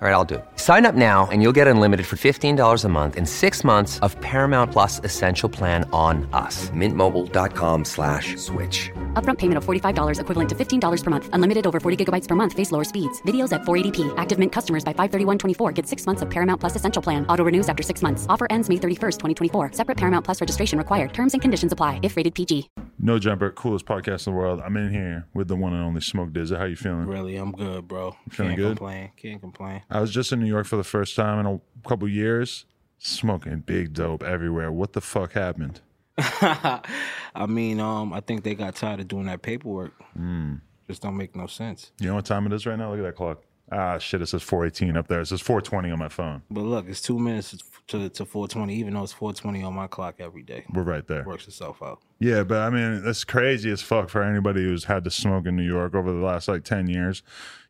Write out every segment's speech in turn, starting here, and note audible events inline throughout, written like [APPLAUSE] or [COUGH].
All right, I'll do it. Sign up now and you'll get unlimited for $15 a month and six months of Paramount Plus Essential Plan on us. Mintmobile.com slash switch. Upfront payment of $45 equivalent to $15 per month. Unlimited over 40 gigabytes per month. Face lower speeds. Videos at 480p. Active Mint customers by 531.24 get six months of Paramount Plus Essential Plan. Auto renews after six months. Offer ends May 31st, 2024. Separate Paramount Plus registration required. Terms and conditions apply if rated PG. No jumper, coolest podcast in the world. I'm in here with the one and only Smoke DZA. How you feeling? Really, I'm good, bro. Feeling Can't good? complain. Can't complain. I was just in New York for the first time in a couple years, smoking big dope everywhere. What the fuck happened? [LAUGHS] I mean, um, I think they got tired of doing that paperwork. Hmm. Just don't make no sense. You know what time it is right now? Look at that clock. Ah, shit, it says 418 up there. It says 420 on my phone. But look, it's two minutes to to 420, even though it's 420 on my clock every day. We're right there. Works itself out. Yeah, but I mean, that's crazy as fuck for anybody who's had to smoke in New York over the last like 10 years.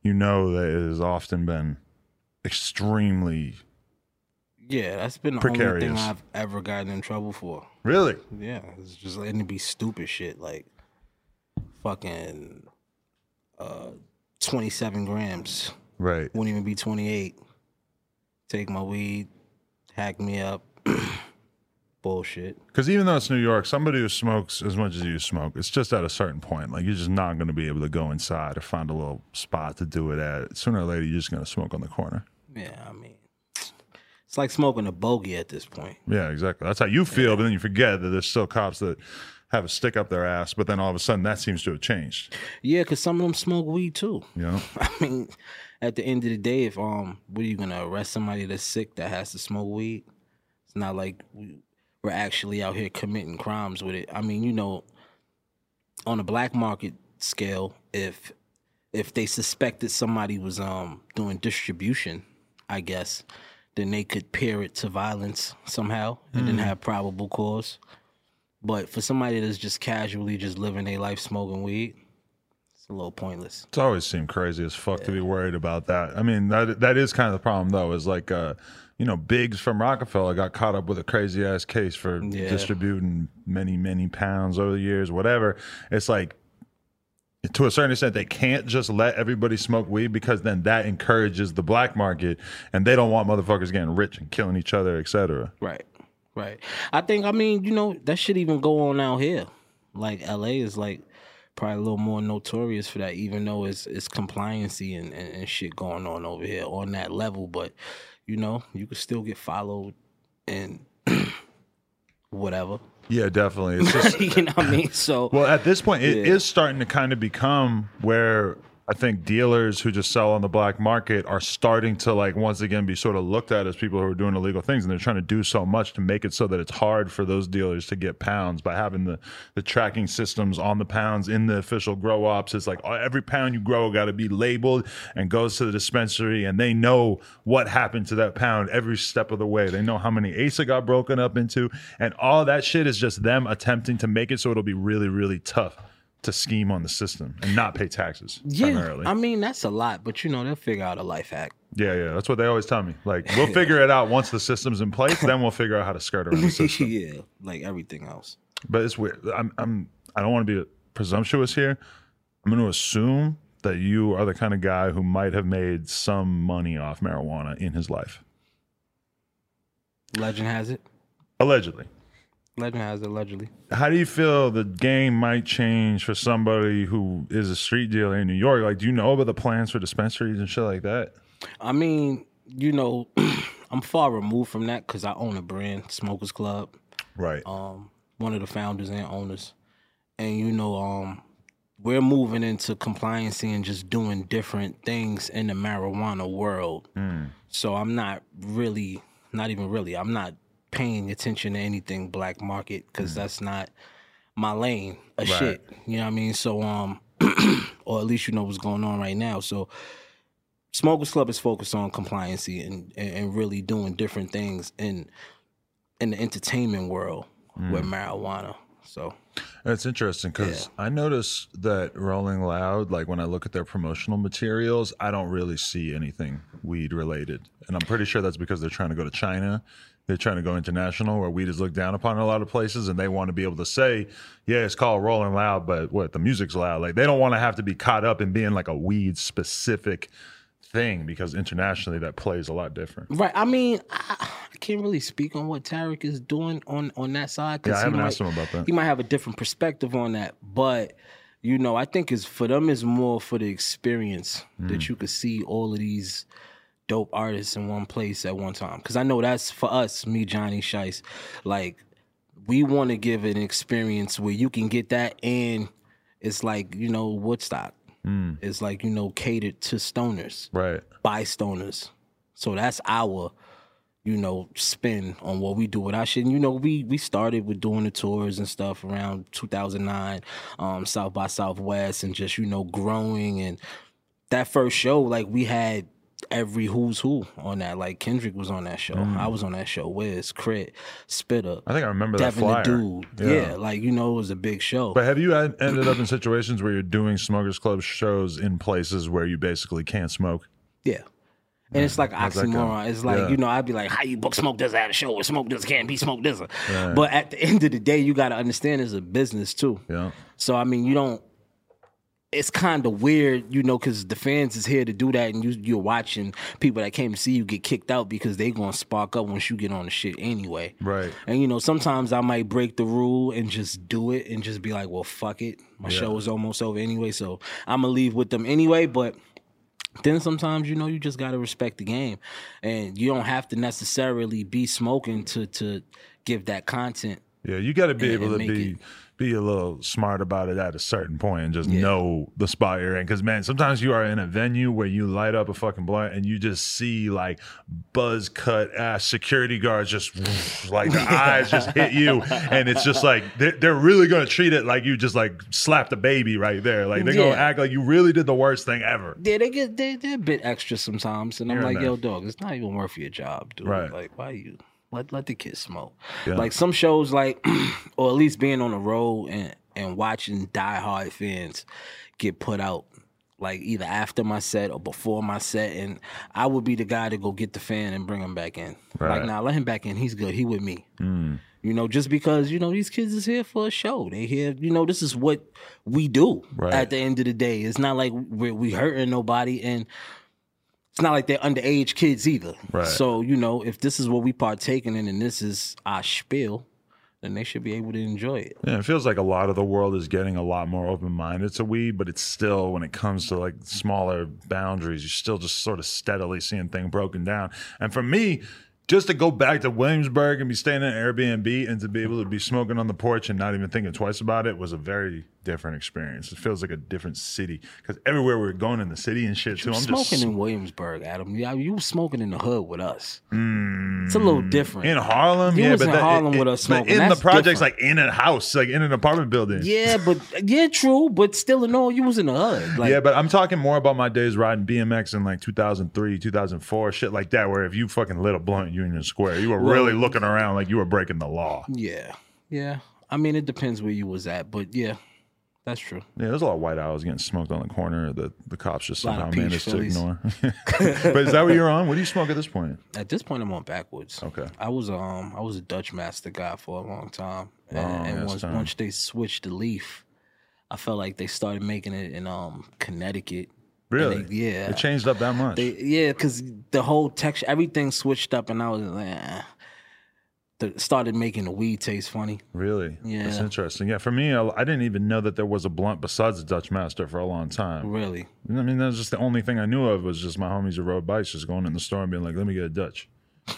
You know that it has often been extremely. Yeah, that's been the only thing I've ever gotten in trouble for. Really? Yeah, it's just letting it be stupid shit like fucking uh 27 grams. Right. Wouldn't even be 28. Take my weed, hack me up. Bullshit. Because even though it's New York, somebody who smokes as much as you smoke, it's just at a certain point. Like you're just not going to be able to go inside or find a little spot to do it at. Sooner or later, you're just going to smoke on the corner. Yeah, I mean, it's like smoking a bogey at this point. Yeah, exactly. That's how you feel, but then you forget that there's still cops that have a stick up their ass. But then all of a sudden, that seems to have changed. Yeah, because some of them smoke weed too. You [LAUGHS] know? I mean, at the end of the day, if um, what are you gonna arrest somebody that's sick that has to smoke weed? It's not like we, we're actually out here committing crimes with it. I mean, you know, on a black market scale, if if they suspected somebody was um doing distribution, I guess, then they could pair it to violence somehow and then Mm. have probable cause. But for somebody that's just casually just living their life smoking weed, it's a little pointless. It's always seemed crazy as fuck to be worried about that. I mean, that that is kind of the problem though. Is like, uh, you know, Biggs from Roc-A-Fella got caught up with a crazy ass case for Yeah. distributing many many pounds over the years, whatever. It's like. To a certain extent, they can't just let everybody smoke weed because then that encourages the black market, and they don't want motherfuckers getting rich and killing each other, etc. Right. Right. I think I mean, you know, that should even go on out here. Like LA is like probably a little more notorious for that, even though it's it's compliancy and, and, and shit going on over here on that level. But, you know, you could still get followed and [CLEARS THROAT] whatever. Yeah, definitely. It's [LAUGHS] just you know what I mean? So Well, at this point, it is Yeah. starting to kind of become where I think dealers who just sell on the black market are starting to like once again be sort of looked at as people who are doing illegal things, and they're trying to do so much to make it so that it's hard for those dealers to get pounds by having the the tracking systems on the pounds in the official grow ops. It's like oh, every pound you grow got to be labeled and goes to the dispensary, and they know what happened to that pound every step of the way. They know how many ASA got broken up into, and all that shit is just them attempting to make it so it'll be really, really tough to scheme on the system and not pay taxes yeah, primarily. I mean that's a lot, but you know they'll figure out a life hack. yeah, yeah, that's what they always tell me. Like [LAUGHS] we'll figure it out once the system's in place, then we'll figure out how to skirt around the [LAUGHS] system. yeah, like everything else. But it's weird. I'm, I'm I don't want to be presumptuous here. I'm going to assume that you are the kind of guy who might have made some money off marijuana in his life, Legend has it. allegedly. Legend has. Allegedly. How do you feel the game might change for somebody who is a street dealer in New York? Like, do you know about the plans for dispensaries and shit like that? I mean, you know, [CLEARS THROAT] I'm far removed from that because I own a brand, Smokers Club. Right. Um, one of the founders and owners, and you know, um, we're moving into compliancy and just doing different things in the marijuana world. So I'm not really, not even really, I'm not paying attention to anything black market because that's not my lane a Right. shit. You know what I mean? So um, [CLEARS THROAT] or at least you know what's going on right now. So Smokers Club is focused on compliancy and, and really doing different things in in the entertainment world with Mm. marijuana. So It's interesting because I notice that Rolling Loud, like when I look at their promotional materials, I don't really see anything weed related. And I'm pretty sure that's because they're trying to go to China. They're trying to go international where weed is looked down upon in a lot of places. And they want to be able to say, yeah, it's called Rolling Loud, but what? The music's loud. Like they don't want to have to be caught up in being like a weed specific thing because internationally that plays a lot different. Right. I mean, I can't really speak on what Tariq is doing on on that side. Yeah, I he haven't might- asked him about that. He might have a different perspective on that, but you know, I think it's for them is more for the experience Mm. that you could see all of these dope artists in one place at one time. Because I know that's for us, me, Johnny Shipes. Like, we want to give an experience where you can get that, and it's like you know Woodstock. Mm. It's like you know catered to stoners Right. by stoners. So that's our, you know, spin on what we do with our shit. And you know, we we started with doing the tours and stuff around 2009, um, South by Southwest, and just you know growing. And that first show, like we had every who's who on that. Like Kendrick was on that show. I was on that show. Wiz, Crit, Spitta, I think I remember that Devin the flyer. Dude. Yeah. like you know, it was a big show. But have you en- ended up in situations where you're doing Smokers Club shows in places where you basically can't smoke? Yeah. And it's like oxymoron. It's like, Yeah. you know, I'd be like, how you book smoke this at a show or smoke this can't be smoke this? But at the [LAUGHS] end of the day, you gotta understand it's a business too. Yeah. So I mean, you don't it's kind of weird, you know, because the fans is here to do that, and you you're watching people that came to see you get kicked out because they gonna spark up once you get on the shit anyway. Right. And you know, sometimes I might break the rule and just do it and just be like, well, fuck it. My show is almost over anyway, so I'm gonna leave with them anyway. But then sometimes, you know, you just gotta respect the game, and you don't have to necessarily be smoking to to give that content. Yeah, you got to be And- able and to be it- be a little smart about it at a certain point and just Yeah. know the spot you're in. Because man, sometimes you are in a venue where you light up a fucking blunt and you just see like buzz cut ass security guards just [LAUGHS] like the eyes just hit you, and it's just like they're, they're really gonna treat it like you just like slapped a baby right there. Like they're gonna act like you really did the worst thing ever. Yeah, they get they they're a bit extra sometimes, and I'm like, there. yo, dog, it's not even worth your job, dude. Right. Like, why you let let the kids smoke? Yeah. Like some shows, like [CLEARS THROAT] or at least being on the road and and watching diehard fans get put out. Like either after my set or before my set, and I would be the guy to go get the fan and bring him back in. Right. Like, nah, let him back in. He's good. He with me. Hmm. You know, just because you know these kids is here for a show. They here. You know, this is what we do. Right. At the end of the day, it's not like we're we hurting nobody, and it's not like they're underage kids either. Right. So you know, if this is what we partaking in, and this is our spiel, then they should be able to enjoy it. Yeah, it feels like a lot of the world is getting a lot more open minded to weed, but it's still when it comes to like smaller boundaries, you're still just sort of steadily seeing things broken down. And for me, just to go back to Williamsburg and be staying in an Airbnb and to be able to be smoking on the porch and not even thinking twice about it was a very different experience. It feels like a different city because everywhere we're going in the city and shit too, I'm smoking just in Williamsburg, Adam. Yeah, you was smoking in the hood with us. Mm. it's a little different. in Harlem. You yeah, was but in that- Harlem it- with it- us smoking. in the projects, different. like in a house, like in an apartment building. yeah, [LAUGHS] but yeah, true. But still, no, you was in the hood. Like, yeah, but I'm talking more about my days riding BMX in like 2003, 2004, shit like that, where if you fucking lit a blunt in Union Square, you were Well- really looking around like you were breaking the law. yeah, yeah. I mean, it depends where you was at, but yeah, that's true. Yeah, there's a lot of white owls getting smoked on the corner that the cops just somehow managed to ignore. [LAUGHS] [LAUGHS] but is that what you're on? What do you smoke at this point? At this point, I'm on backwoods. Okay. I was um I was a Dutch master guy for a long time, and, Long and ass once time. once they switched the leaf, I felt like they started making it in um Connecticut. Really? they- yeah. It changed up that much. They, yeah, because the whole texture, everything switched up, and I was like, eh. Started making the weed taste funny. really? That's Yeah. interesting. Yeah, for me, I, I didn't even know that there was a blunt besides the Dutch Master for a long time. Really, I mean, that's just the only thing I knew of was just my homies who rode bikes just going in the store and being like, let me get a Dutch.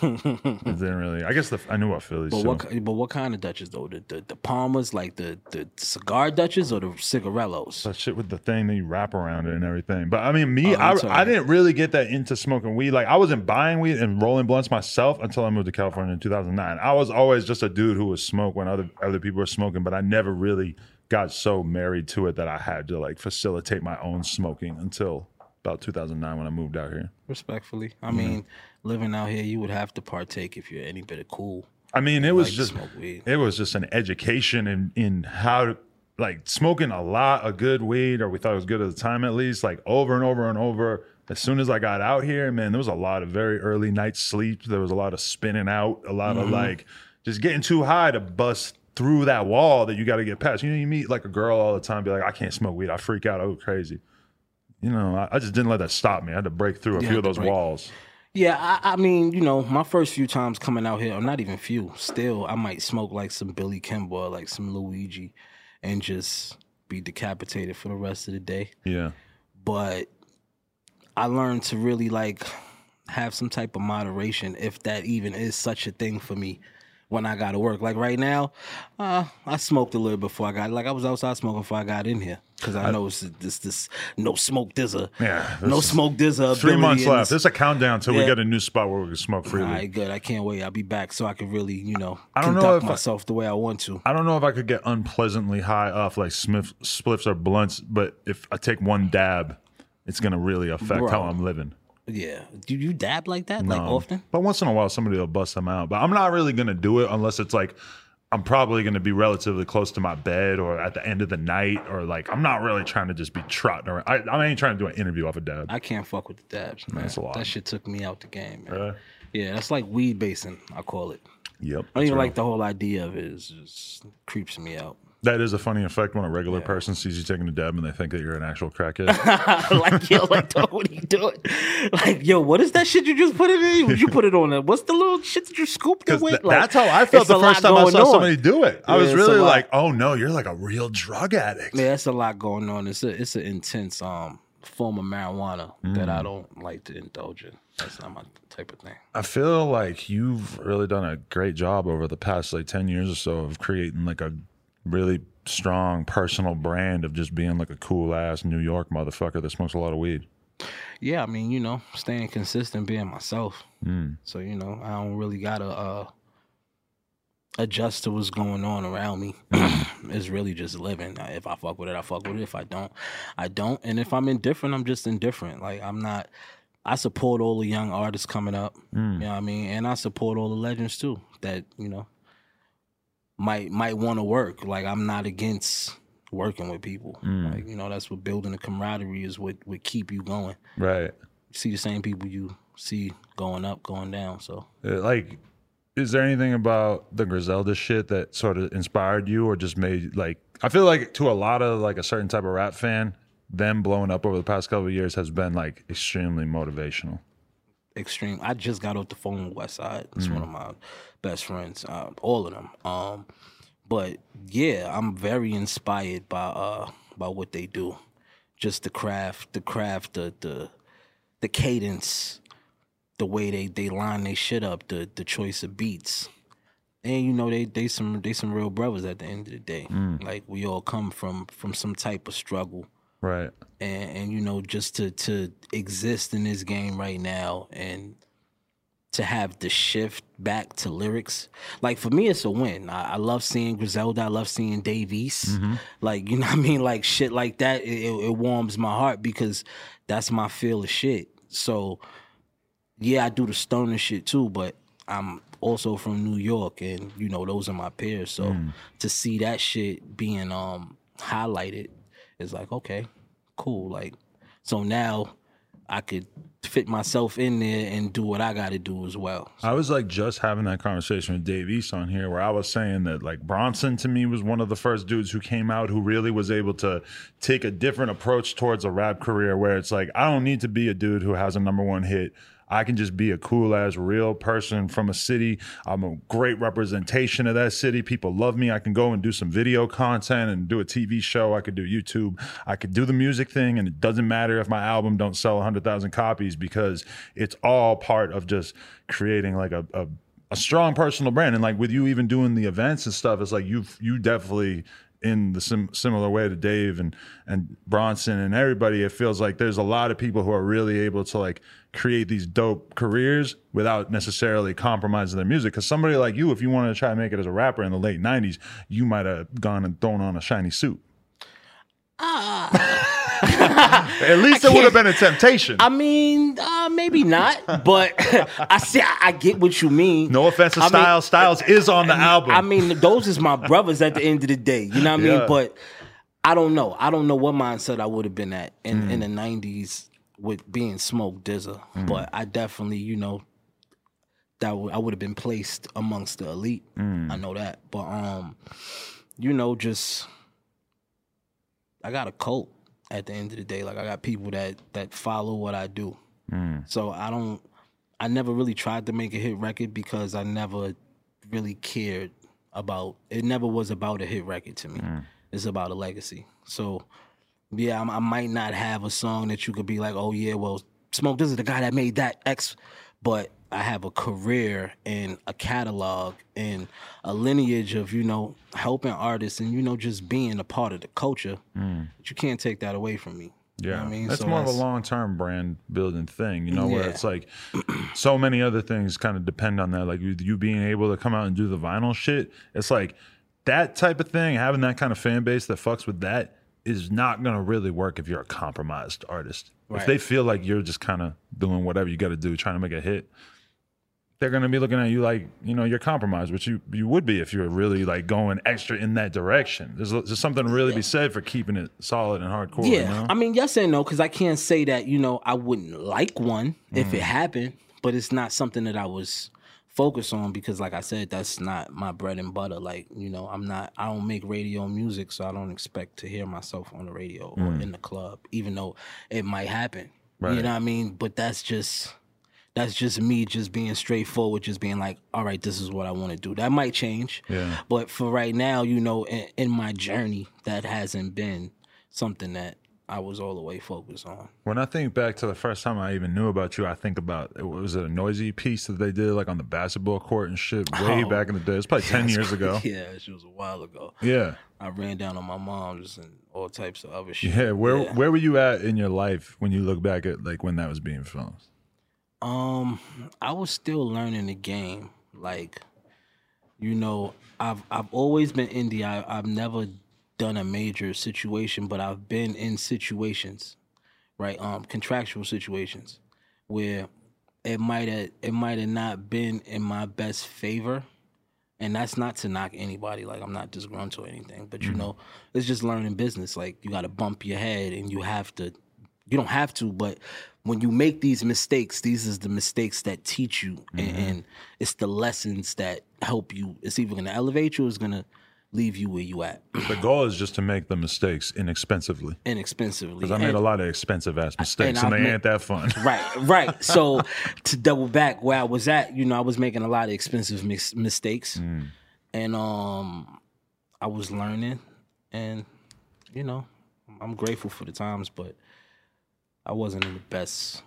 Didn't really. I guess the I knew what Phillies. But too. what but what kind of Dutches though? The the, the Palmers, like the the cigar Dutches or the cigarellos? that shit with the thing that you wrap around it and everything. But I mean, me, Oh, I. I didn't really get that into smoking weed. Like I wasn't buying weed and rolling blunts myself until I moved to California in 2009. I was always just a dude who would smoke when other other people were smoking, but I never really got so married to it that I had to like facilitate my own smoking until about 2009 when I moved out here. Respectfully, I mean, living out here, you would have to partake if you're any bit of cool. I mean, it was like to just smoke weed. it was just an education in in how to like smoking a lot of good weed, or we thought it was good at the time at least, like over and over and over. As soon as I got out here, man, there was a lot of very early night sleep. There was a lot of spinning out, a lot Mm-hmm. of like just getting too high to bust through that wall that you got to get past. You know, you meet like a girl all the time, be like, I can't smoke weed. I freak out. I go crazy. You know, I, I just didn't let that stop me. I had to break through a You few of those break. walls. Yeah, I, I mean, you know, my first few times coming out here, or not even few, still, I might smoke like some Billy Kimber, or like some Luigi, and just be decapitated for the rest of the day. Yeah. But I learned to really like have some type of moderation, if that even is such a thing for me. When I got to work, like right now, uh, I smoked a little before I got. Like I was outside smoking before I got in here, because I, know it's this this no smoke. A Yeah, no smoke. A Three months left. this- There's a countdown till we get a new spot where we can smoke freely. All right, good. I can't wait. I'll be back so I can really, you know, I don't know if I- myself the way I want to. I don't know if I could get unpleasantly high off like Smith spliffs or blunts, but if I take one dab, it's gonna really affect Bro. how I'm living. Yeah. Do you dab like that, like Um, often? But once in a while, somebody will bust them out. But I'm not really gonna do it unless it's like I'm probably gonna be relatively close to my bed or at the end of the night or like I'm not really trying to just be trotting around. I, I ain't trying to do an interview off a dab. I can't fuck with the dabs, man. That's a lot. That shit took me out the game, man. Really? Yeah, that's like weed basing, I call it. Yep. I don't even like the whole idea of it. It just creeps me out. That is a funny effect when a regular person sees you taking a dab and they think that you're an actual crackhead. [LAUGHS] like, yo, like, [LAUGHS] what are you doing? Like, yo, what is that shit you just put it in? You put it on there. What's the little shit that you scooped it with? th- Like, that's how I felt the first time I saw on. somebody do it. I Yeah, was really like, oh no, you're like a real drug addict. Yeah, it's a lot going on. It's a it's an intense um form of marijuana that Mm. I don't like to indulge in. That's not my type of thing. I feel like you've really done a great job over the past like 10 years or so of creating like a really strong personal brand of just being like a cool ass New York motherfucker that smokes a lot of weed. Yeah, I mean, you know, staying consistent, being myself. Mm. So you know, I don't really gotta uh adjust to what's going on around me. [CLEARS THROAT] it's really just living. If I fuck with it, I fuck with it. If I don't, I don't. And if I'm indifferent, I'm just indifferent. Like I'm not. I support all the young artists coming up. You know what I mean? And I support all the legends too. That you know might might want to work. Like I'm not against working with people. Mm. Like you know, that's what building a camaraderie is. What would keep you going. Right. You see the same people you see going up, going down. So Like, is there anything about the Griselda shit that sort of inspired you or just made like, I feel like to a lot of like a certain type of rap fan, them blowing up over the past couple of years has been like extremely motivational. extreme. I just got off the phone with Westside. It's one mm. of my best friends. Uh, all of them. Um, but yeah, I'm very inspired by uh by what they do. Just the craft, the craft, the the the cadence, the way they they line they shit up, the the choice of beats. And you know they they some they some real brothers at the end of the day. Like we all come from from some type of struggle Right. and, and you know just to to exist in this game right now and to have the shift back to lyrics. Like for me it's a win. I, I love seeing griselda. I love seeing dave east like you know what i mean? Like shit like that it, it, it warms my heart because that's my feel of shit. So yeah i do the stoner shit too but i'm also from new york and you know those are my peers. So to see that shit being um highlighted is like okay cool. Like so now i could fit myself in there and do what i gotta do as well I was like just having that conversation with Dave East on here where I was saying that like Bronson to me was one of the first dudes who came out who really was able to take a different approach towards a rap career where it's like I don't need to be a dude who has a number one hit. I can just be a cool ass real person from a city. I'm a great representation of that city. People love me. I can go and do some video content and do a TV show. I could do YouTube. I could do the music thing, and it doesn't matter if my album don't sell 100,000 copies because it's all part of just creating like a, a a strong personal brand and like with you even doing the events and stuff it's like you've you definitely in the sim- similar way to Dave and and Bronson and everybody it feels like there's a lot of people who are really able to like create these dope careers without necessarily compromising their music cuz somebody like you if you wanted to try to make it as a rapper in the late 90s you might have gone and thrown on a shiny suit At least it would have been a temptation. I mean, uh, maybe not, but [LAUGHS] I see. I, I get what you mean. no offense to I mean, Styles. Styles is on the album. I mean, those is my brothers at the end of the day. You know what I mean? But I don't know. I don't know what mindset I would have been at in, Mm. in the '90s with being Smoke DZA. But I definitely, you know, that w- I would have been placed amongst the elite. Mm. I know that. But um, you know, just I got a cult at the end of the day. Like I got people that that follow what I do. So I don't. I never really tried to make a hit record because I never really cared about. It never was about a hit record to me. It's about a legacy. So yeah, I'm, I might not have a song that you could be like, oh yeah, well, Smoke, this is the guy that made that X, but I have a career and a catalog and a lineage of you know helping artists and you know just being a part of the culture. Mm. But you can't take that away from me. You know Yeah, I mean, that's So more of a long term brand building thing, you know, where it's like [CLEARS THROAT] so many other things kind of depend on that. Like you, you being able to come out and do the vinyl shit, it's like that type of thing, having that kind of fan base that fucks with that is not gonna really work if you're a compromised artist. If they feel like you're just kind of doing whatever you got to do, trying to make a hit, they're gonna be looking at you like you know you're compromised, which you you would be if you were really like going extra in that direction. There's, there's something to really be said for keeping it solid and hardcore. Yeah, you know? I mean, yes and no, because I can't say that you know I wouldn't like one if Mm. it happened, but it's not something that I was focused on because, like I said, that's not my bread and butter. Like you know, I'm not. I don't make radio music, so I don't expect to hear myself on the radio or in the club, even though it might happen. You Mm. Know what I mean? But that's just. That's just me just being straightforward, just being like, all right, this is what I want to do. That might change. Yeah. But for right now, you know, in, in my journey, that hasn't been something that I was all the way focused on. When I think back to the first time I even knew about you, I think about it was it a Noisey piece that they did like on the basketball court and shit way Oh. back in the day. It's probably ten years ago. [LAUGHS] Yeah, it was a while ago. Yeah, I ran down on my mom's and all types of other shit. yeah. Where Yeah. where were you at in your life when you look back at like when that was being filmed? Um, I was still learning the game. Like, you know, I've I've always been indie. I, I've never done a major situation, but I've been in situations, right? Um, contractual situations where it might have it might have not been in my best favor. And that's not to knock anybody. Like I'm not disgruntled or anything, but you know, it's just learning business. Like you got to bump your head, and you have to. You don't have to, but when you make these mistakes, these is the mistakes that teach you, and, and it's the lessons that help you. It's either gonna elevate you, or it's gonna leave you where you at, The goal is just to make the mistakes inexpensively. inexpensively. Because I made And- a lot of expensive ass mistakes, and, I've they made- ain't that fun. [LAUGHS] Right, right. [LAUGHS] So to double back where I was at, you know, I was making a lot of expensive mis- mistakes, and um, I was learning, and you know, I'm grateful for the times, but I wasn't in the best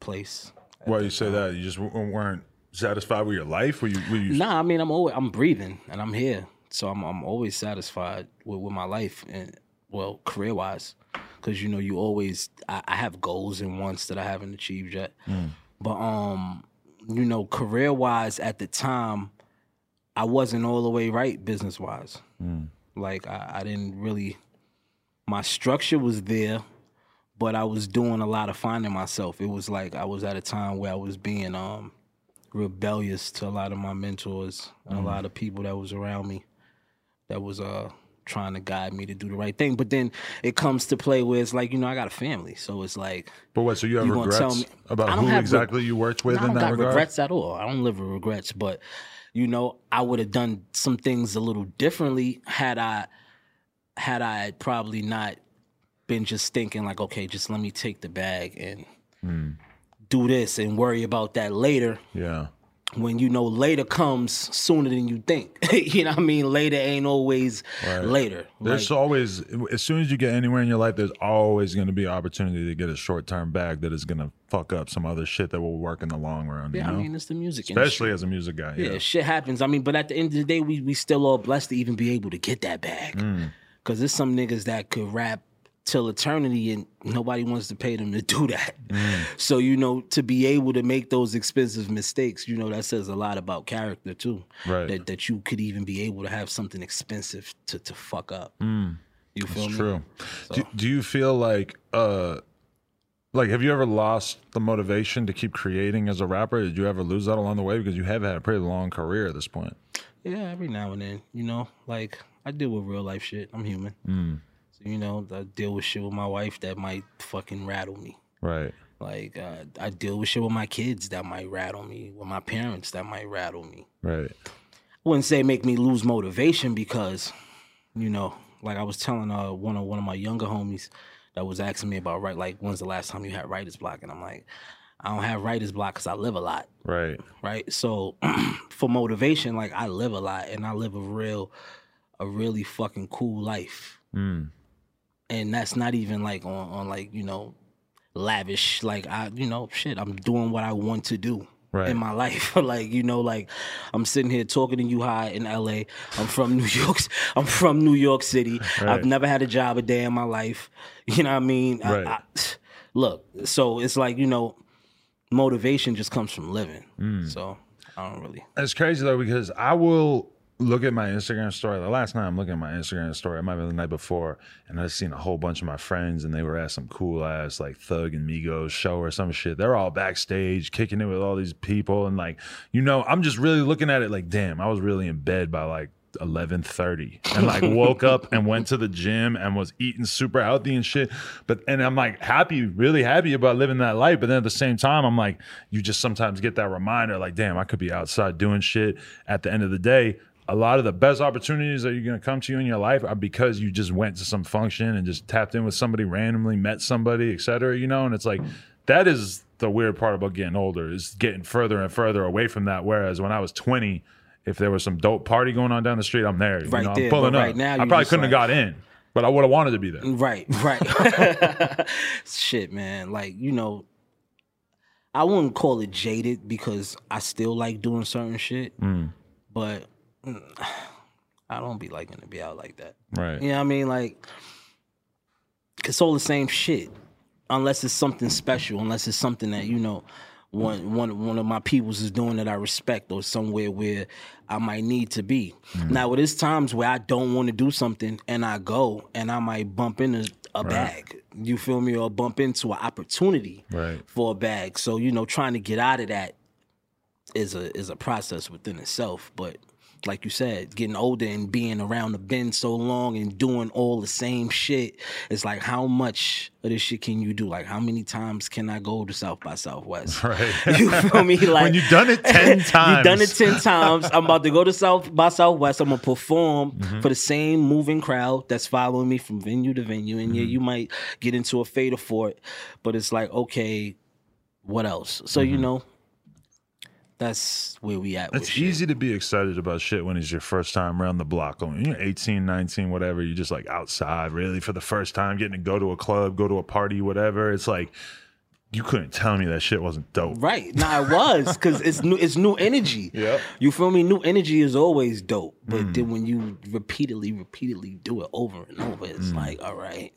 place. Why you say that? You just w- weren't satisfied with your life? Were you? Were you Nah, I mean, I'm always I'm breathing and I'm here, so I'm I'm always satisfied with, with my life and well, career wise, because you know you always I, I have goals and wants that I haven't achieved yet, but um, you know, career wise at the time, I wasn't all the way right business wise. Like I, I didn't really, my structure was there, but I was doing a lot of finding myself. It was like I was at a time where I was being um rebellious to a lot of my mentors and a lot of people that was around me that was uh trying to guide me to do the right thing. But then it comes to play where it's like, you know, I got a family. So it's like But what? So you have You regrets tell me- about who exactly you worked with I don't in that got regard? regrets at all. I don't live with regrets, but you know, I would have done some things a little differently had I had I probably not been just thinking like, okay, just let me take the bag and do this and worry about that later Yeah. When you know later comes sooner than you think. [LAUGHS] you know what I mean? Later ain't always later. There's Like, always, as soon as you get anywhere in your life, there's always going to be opportunity to get a short term bag that is going to fuck up some other shit that will work in the long run. yeah, you know? I mean it's the music especially industry. as a music guy. Yeah, Yeah. shit happens. I mean, but at the end of the day, we we still all blessed to even be able to get that bag. Mm. Cause there's some niggas that could rap till eternity and nobody wants to pay them to do that. Mm. So, you know, to be able to make those expensive mistakes, you know, that says a lot about character too. Right. That that you could even be able to have something expensive to, to fuck up. You feel It's me? true. Do, do you feel like, uh, like, have you ever lost the motivation to keep creating as a rapper? Did you ever lose that along the way? Because you have had a pretty long career at this point. Yeah, every now and then, you know, like I deal with real life shit. I'm human. Mm. So, you know, I deal with shit with my wife that might fucking rattle me. Right. Like uh, I deal with shit with my kids that might rattle me, with my parents that might rattle me. Right. I wouldn't say make me lose motivation because, you know, like I was telling uh one of one of my younger homies that was asking me about right, like when's the last time you had writer's block, and I'm like, I don't have writer's block because I live a lot, Right. right? So [CLEARS THROAT] for motivation, like I live a lot and I live a real, a really fucking cool life, Mm. And that's not even like on on like you know lavish like i you know shit i'm doing what i want to do Right. in my [LAUGHS] life [LAUGHS] like you know like i'm sitting here talking to you high in la i'm from [LAUGHS] new york i'm from new york city Right. i've never had a job a day in my life you know what i mean I- Right. I, [SIGHS] look so it's like you know motivation just comes from living Mm. so i don't really It's crazy though because I will look at my Instagram story. The last night I'm looking at my Instagram story, it might be the night before, and I've seen a whole bunch of my friends, and they were at some cool ass like Thug and Migos show or some shit. They're all backstage kicking it with all these people, and like you know, I'm just really looking at it like, damn, I was really in bed by like. 11:30 and like [LAUGHS] woke up and went to the gym and was eating super healthy and shit but and I'm like happy really happy about living that life but then at the same time I'm like you just sometimes get that reminder like damn I could be outside doing shit at the end of the day a lot of the best opportunities that you're going to come to you in your life are because you just went to some function and just tapped in with somebody randomly met somebody et cetera you know and it's like that is the weird part about getting older is getting further and further away from that whereas when I was 20 if there was some dope party going on down the street, I'm there. You Right know, there, I'm pulling up. right now I probably couldn't have got in, but I would have wanted to be there. Right, [LAUGHS] right. [LAUGHS] Shit, man. Like, you know, I wouldn't call it jaded because I still like doing certain shit, Mm, but I don't be liking to be out like that. right. You know what I mean? Like, it's all the same shit, unless it's something special, unless it's something that you know, one one one of my peoples is doing that I respect, or somewhere where I might need to be. Mm. Now, there's times where I don't want to do something, and I go, and I might bump into a bag. You feel me? Or bump into an opportunity Right. for a bag. So you know, trying to get out of that is a is a process within itself. But like you said, getting older and being around the bend so long and doing all the same shit, it's like how much of this shit can you do? Like how many times can I go to South by Southwest? [LAUGHS] Right. [LAUGHS] You feel me? [LAUGHS] Like when you've done it 10 times. you done it ten times. I'm about to go to South by Southwest. I'm gonna perform Mm-hmm. for the same moving crowd that's following me from venue to venue. And yeah, Mm-hmm. you might get into a fader for it, but it's like, okay, what else? So Mm-hmm. you know, that's where we at. It's shit. easy to be excited about shit when it's your first time around the block. When you're 18, 19, whatever, you're just like outside really for the first time, getting to go to a club, go to a party, whatever. It's like, you couldn't tell me that shit wasn't dope. Right. Nah, it was because it's new. It's new energy. [LAUGHS] Yep. You feel me? New energy is always dope, but Mm. then when you repeatedly, repeatedly do it over and over, it's like, all right,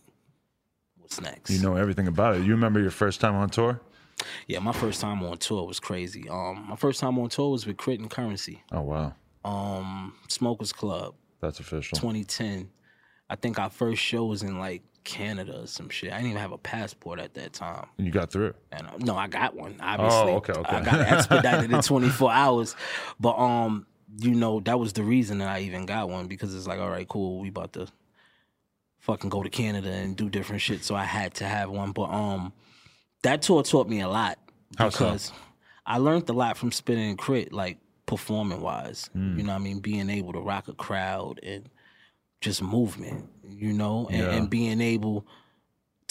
what's next? Mm. You know everything about it. You remember your first time on tour? Yeah, my first time on tour was crazy. Um, my first time on tour was with Crit and Currency. Oh, wow. Um, Smokers Club, That's official. 2010. I think our first show was in like Canada or some shit. I didn't even have a passport at that time. And you got through. And uh, no, I got one. Obviously, Oh, okay, okay. I got it [LAUGHS] expedited in 24 hours. But um, you know, that was the reason that I even got one because it's like, all right, cool, we about to fucking go to Canada and do different shit. So I had to have one. But um, that tour taught me a lot How so? because I learned a lot from spinning and crit, like performing wise. Hmm. You know, what I mean, being able to rock a crowd and just movement. You know, and, Yeah. and being able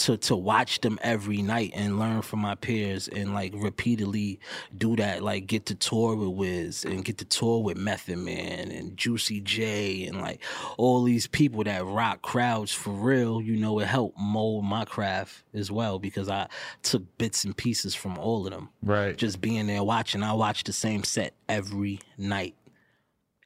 to to watch them every night and learn from my peers and like repeatedly do that, like get to tour with Wiz and get to tour with Method Man and Juicy J and like all these people that rock crowds for real, you know, it helped mold my craft as well because I took bits and pieces from all of them. Right. Just being there watching, I watch the same set every night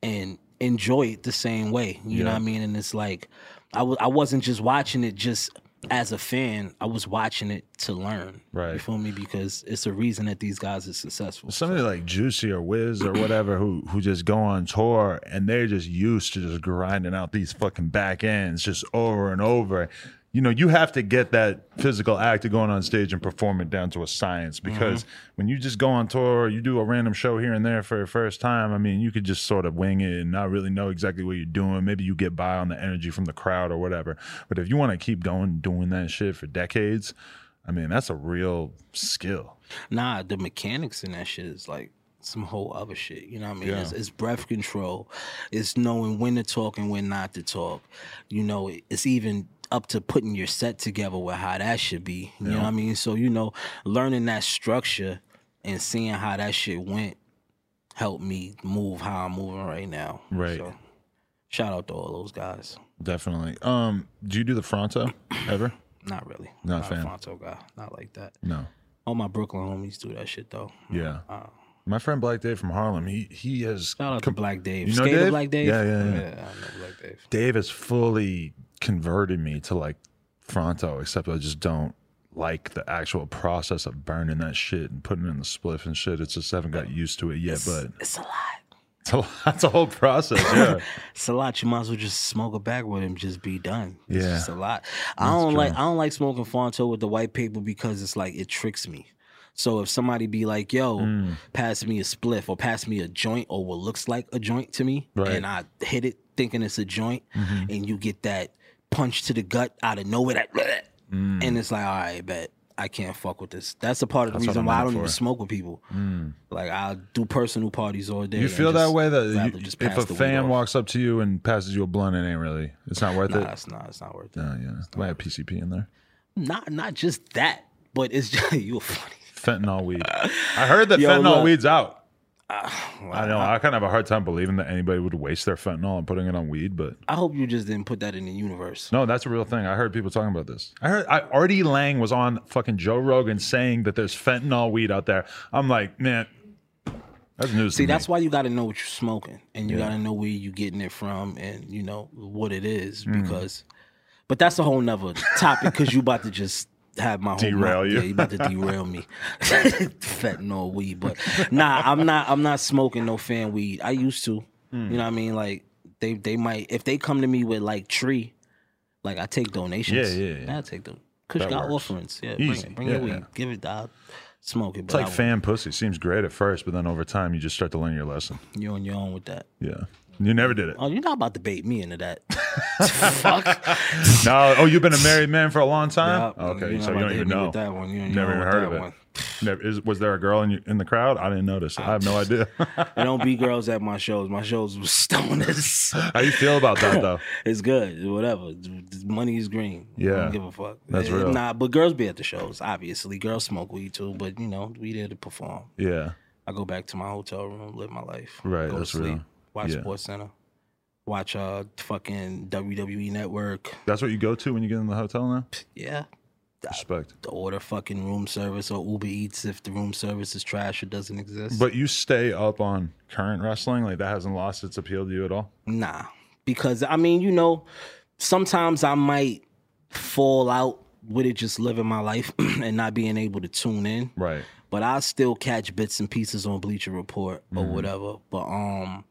and enjoy it the same way. You know what I mean? And it's like I w- I wasn't just watching it just as a fan. I was watching it to learn. Right. You feel me? Because it's a reason that these guys are successful. somebody like Juicy or Wiz or whatever who who just go on tour and they're just used to just grinding out these fucking back ends just over and over. You know, you have to get that physical act of going on stage and performing down to a science because mm-hmm. when you just go on tour, you do a random show here and there for your first time. I mean, you could just sort of wing it and not really know exactly what you're doing. Maybe you get by on the energy from the crowd or whatever. But if you want to keep going doing that shit for decades, I mean, that's a real skill. Nah, the mechanics in that shit is like some whole other shit. You know what I mean? It's, it's breath control. It's knowing when to talk and when not to talk. You know, it's even up to putting your set together with how that should be. You know what I mean? So, you know, learning that structure and seeing how that shit went helped me move how I'm moving right now. Right. So, shout out to all those guys. Definitely. Um, do you do the fronto [COUGHS] ever? Not really. Not a not fan. Fronto guy. Not like that. No. All my Brooklyn homies do that shit though. Yeah. Uh, My friend Black Dave from Harlem, he he has Shout out to Black Dave. You know Skater Dave? Black Dave? Yeah, yeah, yeah. I know Black Dave. Dave has fully converted me to like fronto, except I just don't like the actual process of burning that shit and putting it in the spliff and shit. It's just I haven't got used to it yet, but It's a lot. it's a, that's [LAUGHS] a whole process. Yeah. [LAUGHS] It's a lot. You might as well just smoke a bag with him, just be done. It's Yeah. just a lot. I don't like I don't like smoking fronto with the white paper because it's like it tricks me. So if somebody be like, "Yo, Mm. pass me a spliff or pass me a joint or what looks like a joint to me," Right. and I hit it thinking it's a joint, Mm-hmm. and you get that punch to the gut out of nowhere, that, Mm. and it's like, all right, bet I can't fuck with this. That's a part of the That's reason why I don't it even. Mm. smoke with people. Like I do personal parties all day. You feel that way that you, just if a fan walks up to you and passes you a blunt, it ain't really, it's not worth Nah, it. it's not. It's not worth it. Oh, yeah. Might have PCP in there. Not not just that, but it's just [LAUGHS] you are funny. Fentanyl weed. [LAUGHS] I heard that Yo, fentanyl look. Weed's out. [SIGHS] I know. I kind of have a hard time believing that anybody would waste their fentanyl and putting it on weed, but I hope you just didn't put that in the universe. no, that's a real thing. I heard people talking about this. I heard I, Artie Lange was on fucking Joe Rogan saying that there's fentanyl weed out there. I'm like, man, that's news. See, to me. that's why you got to know what you're smoking, and you got to know where you're getting it from, and you know what it is Mm. because. But that's a whole nother topic because you about to just have my whole Derail you. Yeah, you about to derail me. [LAUGHS] Fentanyl weed, but nah, I'm not. I'm not smoking no fan weed. I used to. Hmm. You know what I mean? Like they they might if they come to me with like tree, like I take donations. Yeah, yeah, yeah. I take them. Kush That got works. offerings. Yeah, bring it. Bring Yeah, your weed. yeah. Give it. I'll smoke it. It's like fan pussy. Seems great at first, but then over time you just start to learn your lesson. you're on your own with that. Yeah. You never did it. Oh, you're not about to bait me into that. [LAUGHS] Fuck. [LAUGHS] No. Oh, you've been a married man for a long time. Yeah, okay, you're so not you about don't to hit even me know. with that one. You don't Never even heard that of it. one. [LAUGHS] Never, is, was there a girl in, you, in the crowd? I didn't notice. I have no idea. There don't be girls at my shows. My shows was stoners. How you feel about that though? it's good. Whatever. Money is green. I Yeah. don't give a fuck. That's real. Nah, but girls be at the shows. Obviously, girls smoke weed too. But you know, we there to perform. Yeah. I go back to my hotel room, live my life. Right, Go that's to sleep. real. Watch Yeah. Sports Center. Watch uh fucking WWE Network. That's what you go to when you get in the hotel now? Yeah. Respect. To order fucking room service or Uber Eats if the room service is trash or doesn't exist. But you stay up on current wrestling? Like that hasn't lost its appeal to you at all? Nah, because I mean, you know, sometimes I might fall out with it just living my life [CLEARS THROAT] and not being able to tune in. Right. But I still catch bits and pieces on Bleacher Report or Mm-hmm. whatever. But um,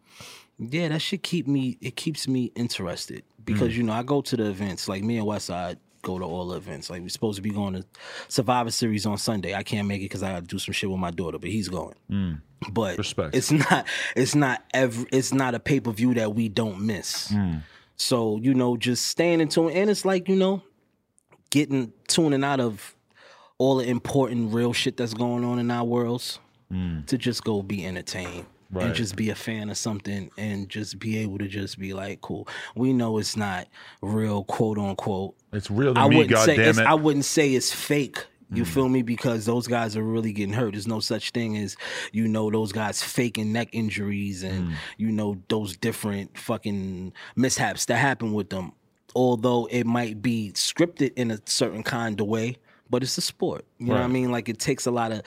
yeah, that should keep me. It keeps me interested Mm. because you know I go to the events. Like me and Westside go to all the events. Like we're supposed to be going to Survivor Series on Sunday. I can't make it because I got to do some shit with my daughter, but he's going. But Mm. Respect. it's not. It's not every. It's not a pay per view that we don't miss. Mm. So you know, just staying in tune, and it's like you know, getting tuning out of all the important real shit that's going on in our worlds to just go be entertained Right. and just be a fan of something and just be able to just be like, cool. We know it's not real, quote unquote, It's real I me, wouldn't say goddamn it's, it. I wouldn't say it's fake. You Mm. feel me? Because those guys are really getting hurt. There's no such thing as you know those guys faking neck injuries and Mm. you know those different fucking mishaps that happen with them. Although it might be scripted in a certain kind of way, but it's a sport. You know what I mean? Like it takes a lot of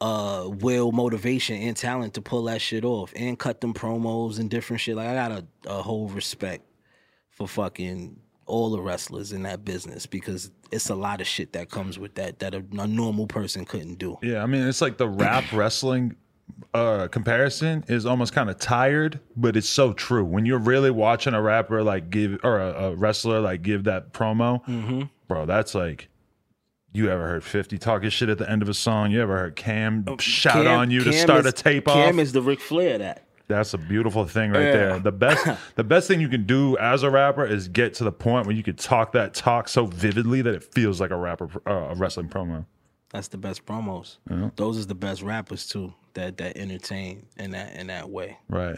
uh will, motivation, and talent to pull that shit off and cut them promos and different shit. Like I got a, a whole respect for fucking all the wrestlers in that business because it's a lot of shit that comes with that that a, a normal person couldn't do. Yeah, I mean, it's like the rap [CLEARS THROAT] wrestling uh comparison is almost kind of tired, but it's so true. When you're really watching a rapper like give or a, a wrestler like give that promo, Mm-hmm. bro, that's like. You ever heard 50 talking shit at the end of a song? You ever heard Cam shout Oh, Cam- on you to start is- a tape Cam off? is the Ric Flair of that. That's a beautiful thing right Yeah. there. The best [LAUGHS] the best thing you can do as a rapper is get to the point where you can talk that talk so vividly that it feels like a rapper uh, a wrestling promo. That's the best promos. Those is the best rappers too that that entertain in that in that way. Right.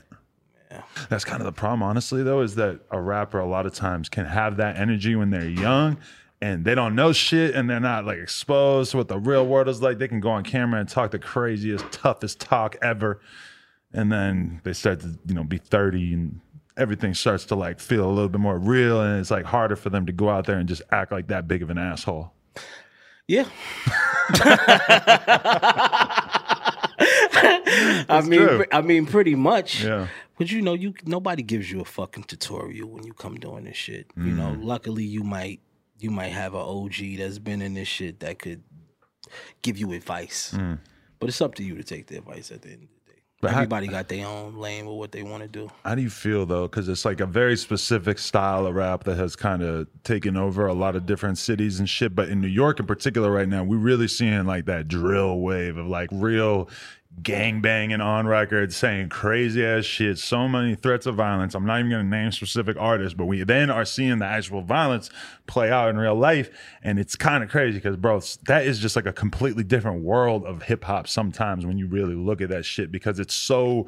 Yeah. That's kind of the problem, honestly, though, is that a rapper a lot of times can have that energy when they're young and they don't know shit and they're not like exposed to what the real world is like. They can go on camera and talk the craziest, toughest talk ever. And then they start to, you know, be 30 and everything starts to like feel a little bit more real and it's like harder for them to go out there and just act like that big of an asshole. Yeah. [LAUGHS] I mean, true. I mean, pretty much. Yeah. But you know, you nobody gives you a fucking tutorial when you come doing this shit. You know, Mm. luckily you might you might have an OG that's been in this shit that could give you advice. Mm. But it's up to you to take the advice at the end of the day. But how- Everybody got their own lane with what they want to do. How do you feel though? Because it's like a very specific style of rap that has kind of taken over a lot of different cities and shit. But in New York in particular, right now, we're really seeing like that drill wave of like real gang banging on record, saying crazy ass shit, so many threats of violence. I'm not even going to name specific artists, but we then are seeing the actual violence play out in real life. And it's kind of crazy because, bro, that is just like a completely different world of hip hop sometimes when you really look at that shit because it's so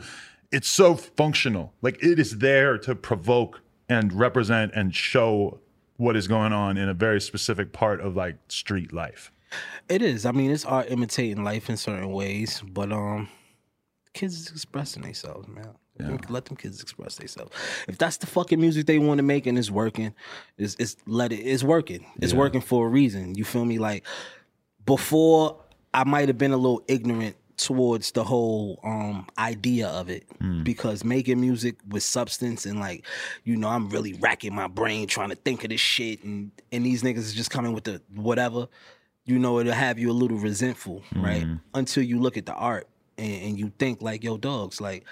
it's so functional. Like it is there to provoke and represent and show what is going on in a very specific part of like street life. It is. I mean, it's art imitating life in certain ways, but um, kids is expressing themselves, man. Let them- Let them kids express themselves. If that's the fucking music they want to make and it's working, it's, it's let it. It's working. It's working for a reason. You feel me? Like before, I might have been a little ignorant towards the whole um idea of it because making music with substance and like you know I'm really racking my brain trying to think of this shit and and these niggas is just coming with the whatever you know it'll have you a little resentful right mm-hmm. until you look at the art and, and you think like yo dogs like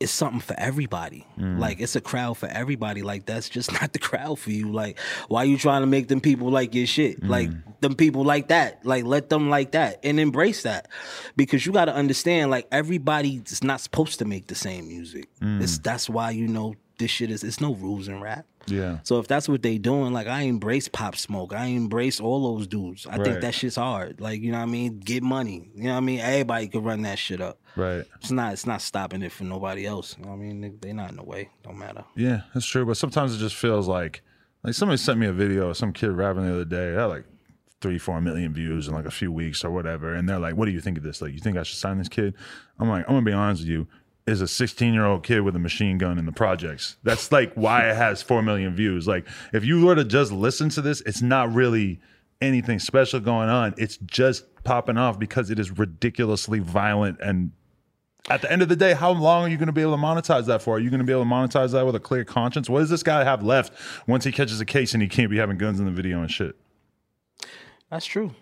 it's something for everybody. Mm. Like it's a crowd for everybody. Like that's just [LAUGHS] not the crowd for you. Like why you trying to make them people like your shit? Like mm. them people like that. Like let them like that and embrace that. Because you got to understand like everybody is not supposed to make the same music. Mm. It's that's why you know this shit is it's no rules in rap. Yeah. So if that's what they doing, like I embrace Pop Smoke, I embrace all those dudes. I Right. think that shit's hard. Like you know what I mean? Get money. You know what I mean? Everybody could run that shit up. Right. It's not. It's not stopping it for nobody else. You know what I mean, they, they not in the way. Don't matter. Yeah, that's true. But sometimes it just feels like like somebody sent me a video of some kid rapping the other day. Like three, four million views in like a few weeks or whatever. And they're like, What do you think of this? Like, you think I should sign this kid? I'm like, I'm gonna be honest with you. Is a 16 year old kid with a machine gun in the projects. That's like why it has 4 million views. Like, if you were to just listen to this, it's not really anything special going on. It's just popping off because it is ridiculously violent and at the end of the day, how long are you going to be able to monetize that for? Are you going to be able to monetize that with a clear conscience? What does this guy have left once he catches a case and he can't be having guns in the video and shit? That's true.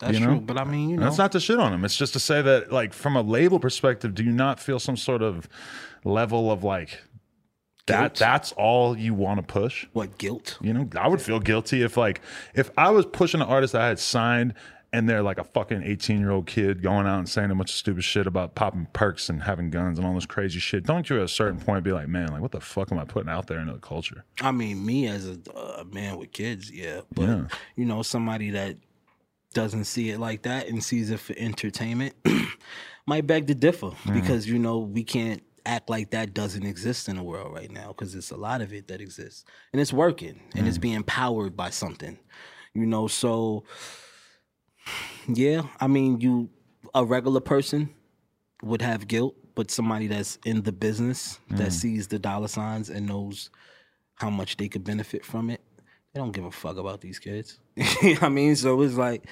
That's You know? true. But I mean, you know, that's not to shit on him. It's just to say that, like, from a label perspective, do you not feel some sort of level of like that? Guilt? That's all you want to push. what guilt? You know, I would feel guilty if, like, if I was pushing an artist I had signed and they're like a fucking 18 year old kid going out and saying a bunch of stupid shit about popping perks and having guns and all this crazy shit. Don't you at a certain point be like, man, like, what the fuck am I putting out there into the culture? I mean, me as a, a man with kids, yeah. But Yeah. you know, somebody that doesn't see it like that and sees it for entertainment [CLEARS THROAT] might beg to differ Mm-hmm. because you know we can't act like that doesn't exist in the world right now because it's a lot of it that exists and it's working and it's being powered by something you know? So yeah i mean you a regular person would have guilt but somebody that's in the business that sees the dollar signs and knows how much they could benefit from it they don't give a fuck about these kids you know what i mean so it's like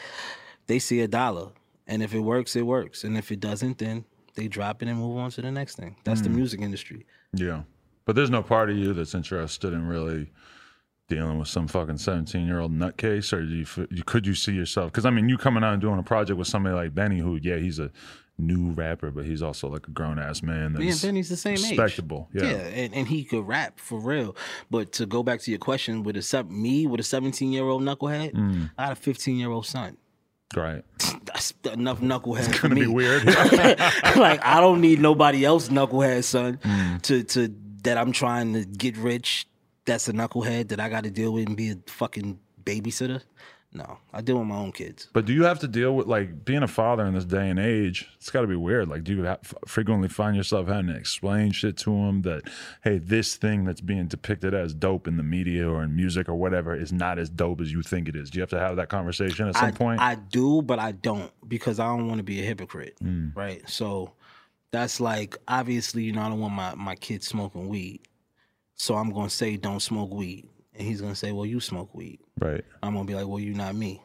they see a dollar and if it works it works and if it doesn't then they drop it and move on to the next thing that's the hmm. music industry Yeah. But there's no part of you that's interested in really dealing with some fucking 17 year old nutcase, or do you, you could you see yourself? Because I mean, you coming out and doing a project with somebody like Benny, who yeah, he's a new rapper, but he's also like a grown ass man. That's Benny's the same age. respectable. Yeah. and, and he could rap for real. But to go back to your question, with a sev- me with a 17 year old knucklehead, Mm. I had a 15 year old son. Right. [LAUGHS] That's enough knucklehead for Gonna me. be weird. [LAUGHS] like I don't need nobody else knucklehead son Mm. to to that I'm trying to get rich. That's a knucklehead that I got to deal with and be a fucking babysitter. No, I deal with my own kids. But do you have to deal with like being a father in this day and age? It's got to be weird. Like, do you have, frequently find yourself having to explain shit to them that, hey, this thing that's being depicted as dope in the media or in music or whatever is not as dope as you think it is? Do you have to have that conversation at some I, point? I do, but I don't because I don't want to be a hypocrite, Mm. right? So that's like obviously, you know, I don't want my my kids smoking weed, so I'm gonna say don't smoke weed, and he's gonna say, well, you smoke weed. right. I'm gonna be like, well, you not me.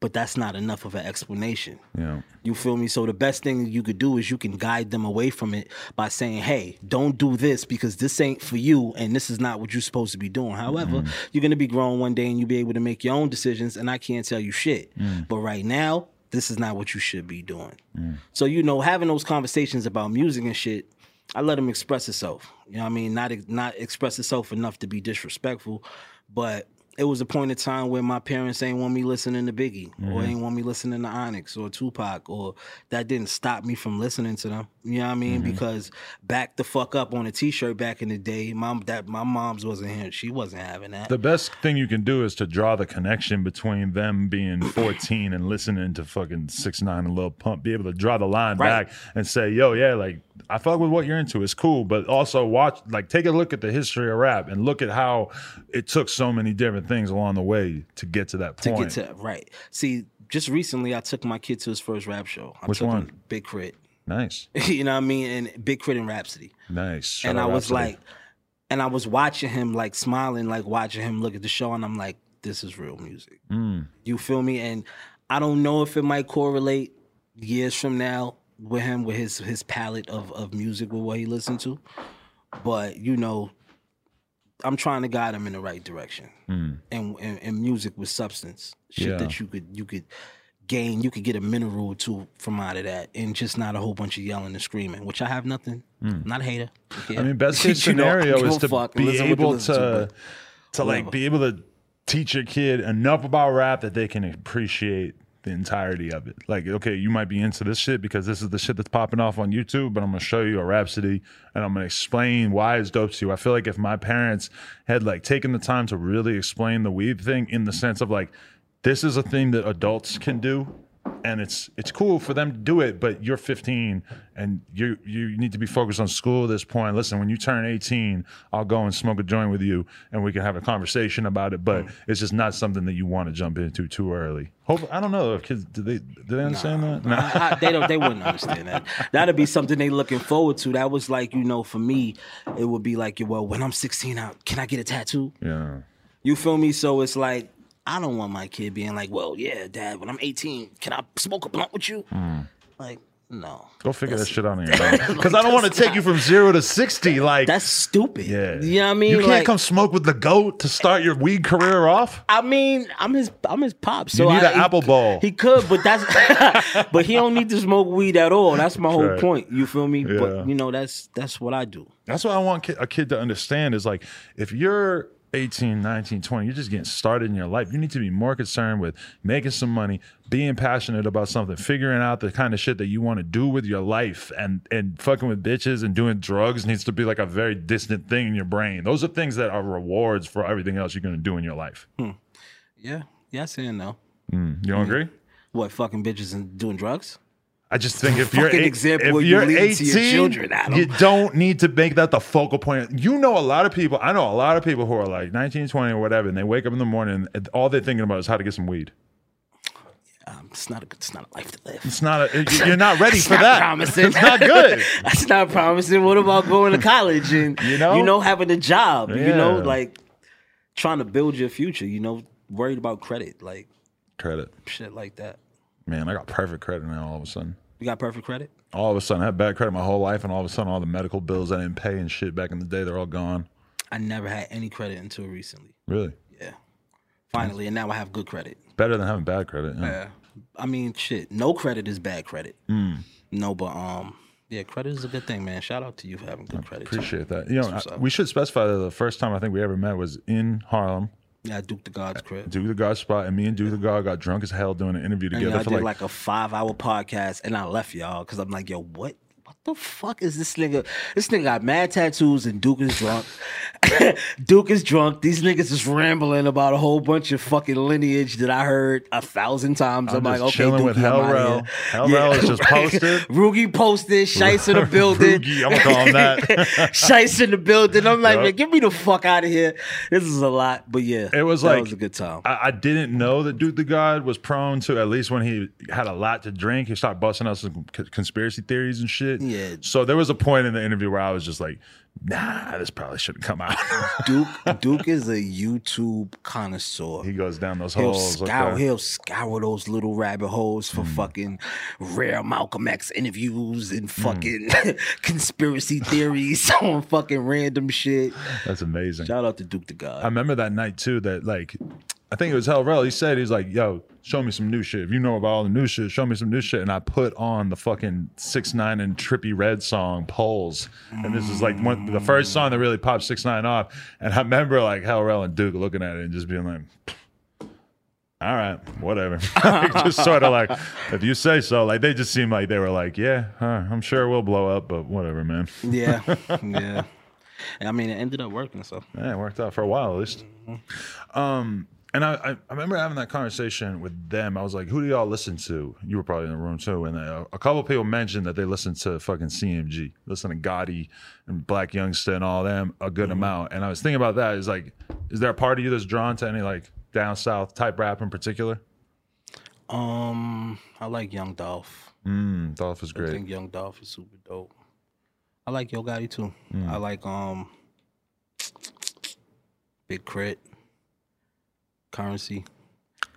But that's not enough of an explanation. Yeah. You feel me? So the best thing you could do is you can guide them away from it by saying, "Hey, don't do this because this ain't for you, and this is not what you're supposed to be doing." However, mm. you're gonna be grown one day and you'll be able to make your own decisions, and I can't tell you shit. Mm. But right now, this is not what you should be doing. Mm. So you know, having those conversations about music and shit, I let them express itself. You know what I mean? Not not express itself enough to be disrespectful, but it was a point in time where my parents ain't want me listening to Biggie or mm-hmm. ain't want me listening to Onyx or Tupac or that didn't stop me from listening to them. You know what I mean? Mm-hmm. Because back the fuck up on a t-shirt back in the day, mom that my mom's wasn't here. She wasn't having that. The best thing you can do is to draw the connection between them being [CLEARS THROAT] 14 and listening to fucking six nine and Lil Pump. Be able to draw the line Right. back and say, "Yo, yeah, like I fuck with what you're into. It's cool." But also watch, like, take a look at the history of rap and look at how it took so many different things along the way to get to that point. to get to right. See, just recently I took my kid to his first rap show. I Which took one? Big Crit. nice, [LAUGHS] you know what I mean? And Big K.R.I.T. and Rapsody. nice. Shout and I was Rapsody. like, and I was watching him like smiling, like watching him look at the show, and I'm like, this is real music. Mm. You feel me? And I don't know if it might correlate years from now with him with his his palette of of music with what he listened to, but you know. I'm trying to guide him in the right direction, and, and and music with substance, shit. Yeah. that you could you could gain, you could get a mineral or two from out of that, and just not a whole bunch of yelling and screaming. Which I have nothing, I'm not a hater. Hmm. I mean, best case [LAUGHS] You know, scenario is to fuck. be able to to, to like be able to teach your kid enough about rap that they can appreciate the entirety of it. Like, okay, you might be into this shit because this is the shit that's popping off on YouTube, but I'm gonna show you a Rapsody and I'm gonna explain why it's dope to you. I feel like if my parents had like taken the time to really explain the weed thing in the sense of like, this is a thing that adults can do and it's it's cool for them to do it but you're 15 and you you need to be focused on school at this point listen when you turn 18 i'll go and smoke a joint with you and we can have a conversation about it but mm. it's just not something that you want to jump into too early Hope, i don't know if kids do they do they understand that no. I, I, they don't. They wouldn't understand that. That'd be something they looking forward to. That was like you know, for me, it would be like, well, when I'm 16, out, can I get a tattoo? yeah You feel me? So it's like I don't want my kid being like, well, yeah, dad, when I'm 18, can I smoke a blunt with you? Mm. Like, no. go figure that shit out on your [LAUGHS] own because i don't want to take not- you from zero to 60 like That's stupid. yeah You know what I mean? you can't Like, come smoke with the goat to start your weed career off I mean, I'm his I'm his pop. So need I, an apple ball. He could, but that's [LAUGHS] but he don't need to smoke weed at all. That's my whole Right. point. You feel me? Yeah. But you know, that's that's what I do. That's what I want a kid to understand is like if you're 18, 19, 20, you're just getting started in your life. You need to be more concerned with making some money, being passionate about something, figuring out the kind of shit that you want to do with your life and and fucking with bitches and doing drugs needs to be like a very distant thing in your brain. Those are things that are rewards for everything else you're going to do in your life. Hmm. Yeah. Yes and no. You don't agree? What fucking bitches and doing drugs? I just think if you're eight- example if you you're lead to your 18, children, Adam. you don't need to make that the focal point. You know, a lot of people. I know a lot of people who are like 19, 20 or whatever, and they wake up in the morning and all they're thinking about is how to get some weed. Um, it's not a good. It's not a life to live. It's not. A, you're [LAUGHS] not ready for not that. promising. It's not good. [LAUGHS] That's not promising. What about going to college and You know? you know having a job? You know, like trying to build your future. You know, worried about credit, like Credit, shit like that. man. I got perfect credit now. All of a sudden. You got perfect credit. all of a sudden I had bad credit my whole life, and all of a sudden all the medical bills I didn't pay and shit back in the day, they're all gone. I never had any credit until recently. Really, Yeah, finally, and now I have good credit. better than having bad credit. Yeah. Yeah, I mean, shit. No credit is bad credit. Hmm. No, but um, yeah, credit is a good thing, man. Shout out to you for having good credit. too. Appreciate that. You know, I- we should specify that the first time I think we ever met was in Harlem. Yeah, Duke the God's crib. Duke the God spot, and me and Duke the God got drunk as hell doing an interview And together y'all for did like, like, a five hour podcast, and I left y'all because I'm like, yo, what? The fuck is this nigga? This nigga got mad tattoos and Duke is drunk. [LAUGHS] Duke is drunk. These niggas is rambling about a whole bunch of fucking lineage that I heard a thousand times. I'm, I'm like, okay, chilling Dookie, with I'm Hell outta Rel. here. Hell Rell is just [LAUGHS] posted. Rugi posted. Shice in the [LAUGHS] building. Rugi, I'm gonna call him that. Shice in the building. I'm like, Yup. man, get me the fuck out of here. This is a lot, but yeah, It was that like was a good time. I, I didn't know that Duke the God was prone to at least when he had a lot to drink, he started busting out some c- conspiracy theories and shit. Yeah. So there was a point in the interview where I was just like, Nah, this probably shouldn't come out. [LAUGHS] Duke Duke is a YouTube connoisseur. he goes down those He'll holes. scour, okay. he'll scour those little rabbit holes for Hmm. fucking rare Malcolm X interviews and Hmm. fucking [LAUGHS] conspiracy theories [LAUGHS] on fucking random shit. That's amazing. Shout out to Duke the God. I remember that night too. That like, I think it was Hell Rell. He said he's like, "Yo, show me some new shit. If you know about all the new shit, show me some new shit." And I put on the fucking six nine and Trippie Redd song "Poles," and this is like one the first song that really popped six nine off. And I remember like Hell Rell and Duke looking at it and just being like. All right, whatever. [LAUGHS] Like, just sort of like, if you say so. Like they just seemed like they were like, yeah, huh, I'm sure we'll blow up, but whatever, man. Yeah, [LAUGHS] yeah. I mean, it ended up working. So Yeah, it worked out for a while at least. Um, and I, I, remember having that conversation with them. I was like, "Who do y'all listen to?" You were probably in the room too. And uh, a couple people mentioned that they listened to fucking CMG, listen to Gotti and Blac Youngsta and all them a good amount. And I was thinking about that. Is like, is there a part of you that's drawn to any like down south type rap in particular? um, I like Young Dolph. Mm, Dolph is great. I think Young Dolph is super dope. I like Yo Gotti too. Mm. I like um Big K.R.I.T., Currency.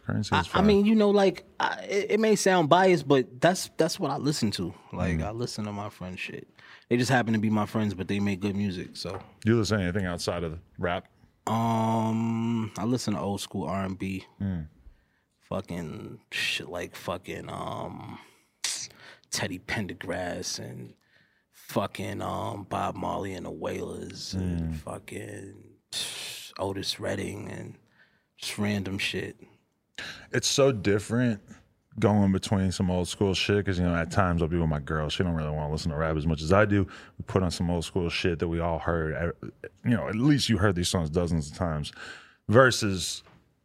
Currency I, is I fire. mean, you know, like I, it, it may sound biased, but that's that's what I listen to. Like Mm. I listen to my friends' shit. They just happen to be my friends, but they make good music. So, do you listen to anything outside of rap? um, I listen to old school R and B. Mm. Fucking shit like fucking um Teddy Pendergrass and fucking um Bob Marley and the Wailers Mm. and fucking Otis Redding and just random shit. it's so different going between some old school shit because you know at times I'll be with my girl. She don't really want to listen to rap as much as I do. We put on some old school shit that we all heard. You know, at least you heard these songs dozens of times. Versus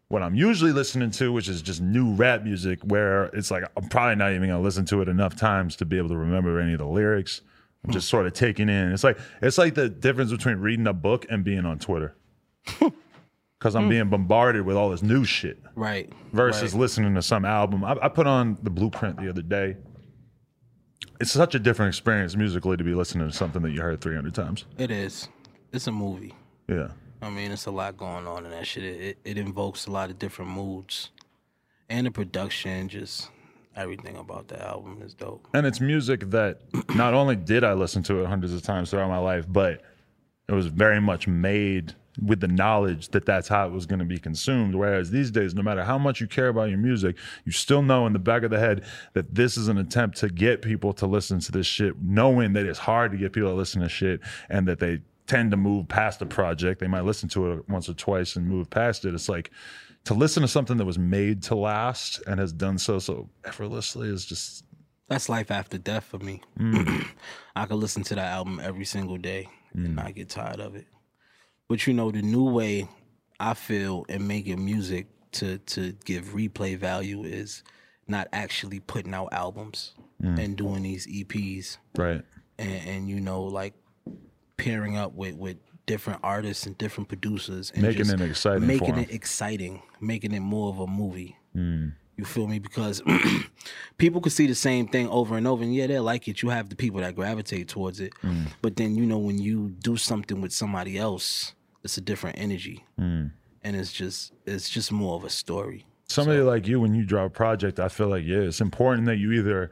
what I'm usually listening to, which is just new rap music, where it's like I'm probably not even gonna listen to it enough times to be able to remember any of the lyrics. I'm just hmm. sort of taking in. It's like it's like the difference between reading a book and being on Twitter. [LAUGHS] Because I'm hmm. being bombarded with all this new shit Right. versus right. listening to some album. I, I put on the Blueprint the other day. It's such a different experience musically to be listening to something that you heard 300 times. It is. It's a movie. Yeah. I mean, it's a lot going on in that shit. It, it, it invokes a lot of different moods, and the production, just everything about the album is dope. And it's music that [CLEARS THROAT] not only did I listen to it hundreds of times throughout my life, but it was very much made with the knowledge that that's how it was going to be consumed. Whereas these days, no matter how much you care about your music, you still know in the back of the head that this is an attempt to get people to listen to this shit, knowing that it's hard to get people to listen to shit and that they tend to move past the project. They might listen to it once or twice and move past it. It's like to listen to something that was made to last and has done so so effortlessly is just That's life after death for me. Mm. [CLEARS THROAT] I could listen to that album every single day and not get tired of it. But you know, the new way I feel in making music to to give replay value is not actually putting out albums. and doing these EPs Right. and, and you know like pairing up with with different artists and different producers and Making it exciting for it exciting making it more of a movie Mm. you feel me because [CLEARS THROAT] people could see the same thing over and over and yeah they like it you have the people that gravitate towards it Mm. but then you know when you do something with somebody else it's a different energy Mm. and it's just it's just more of a story Somebody like you, when you draw a project, I feel like yeah, it's important that you either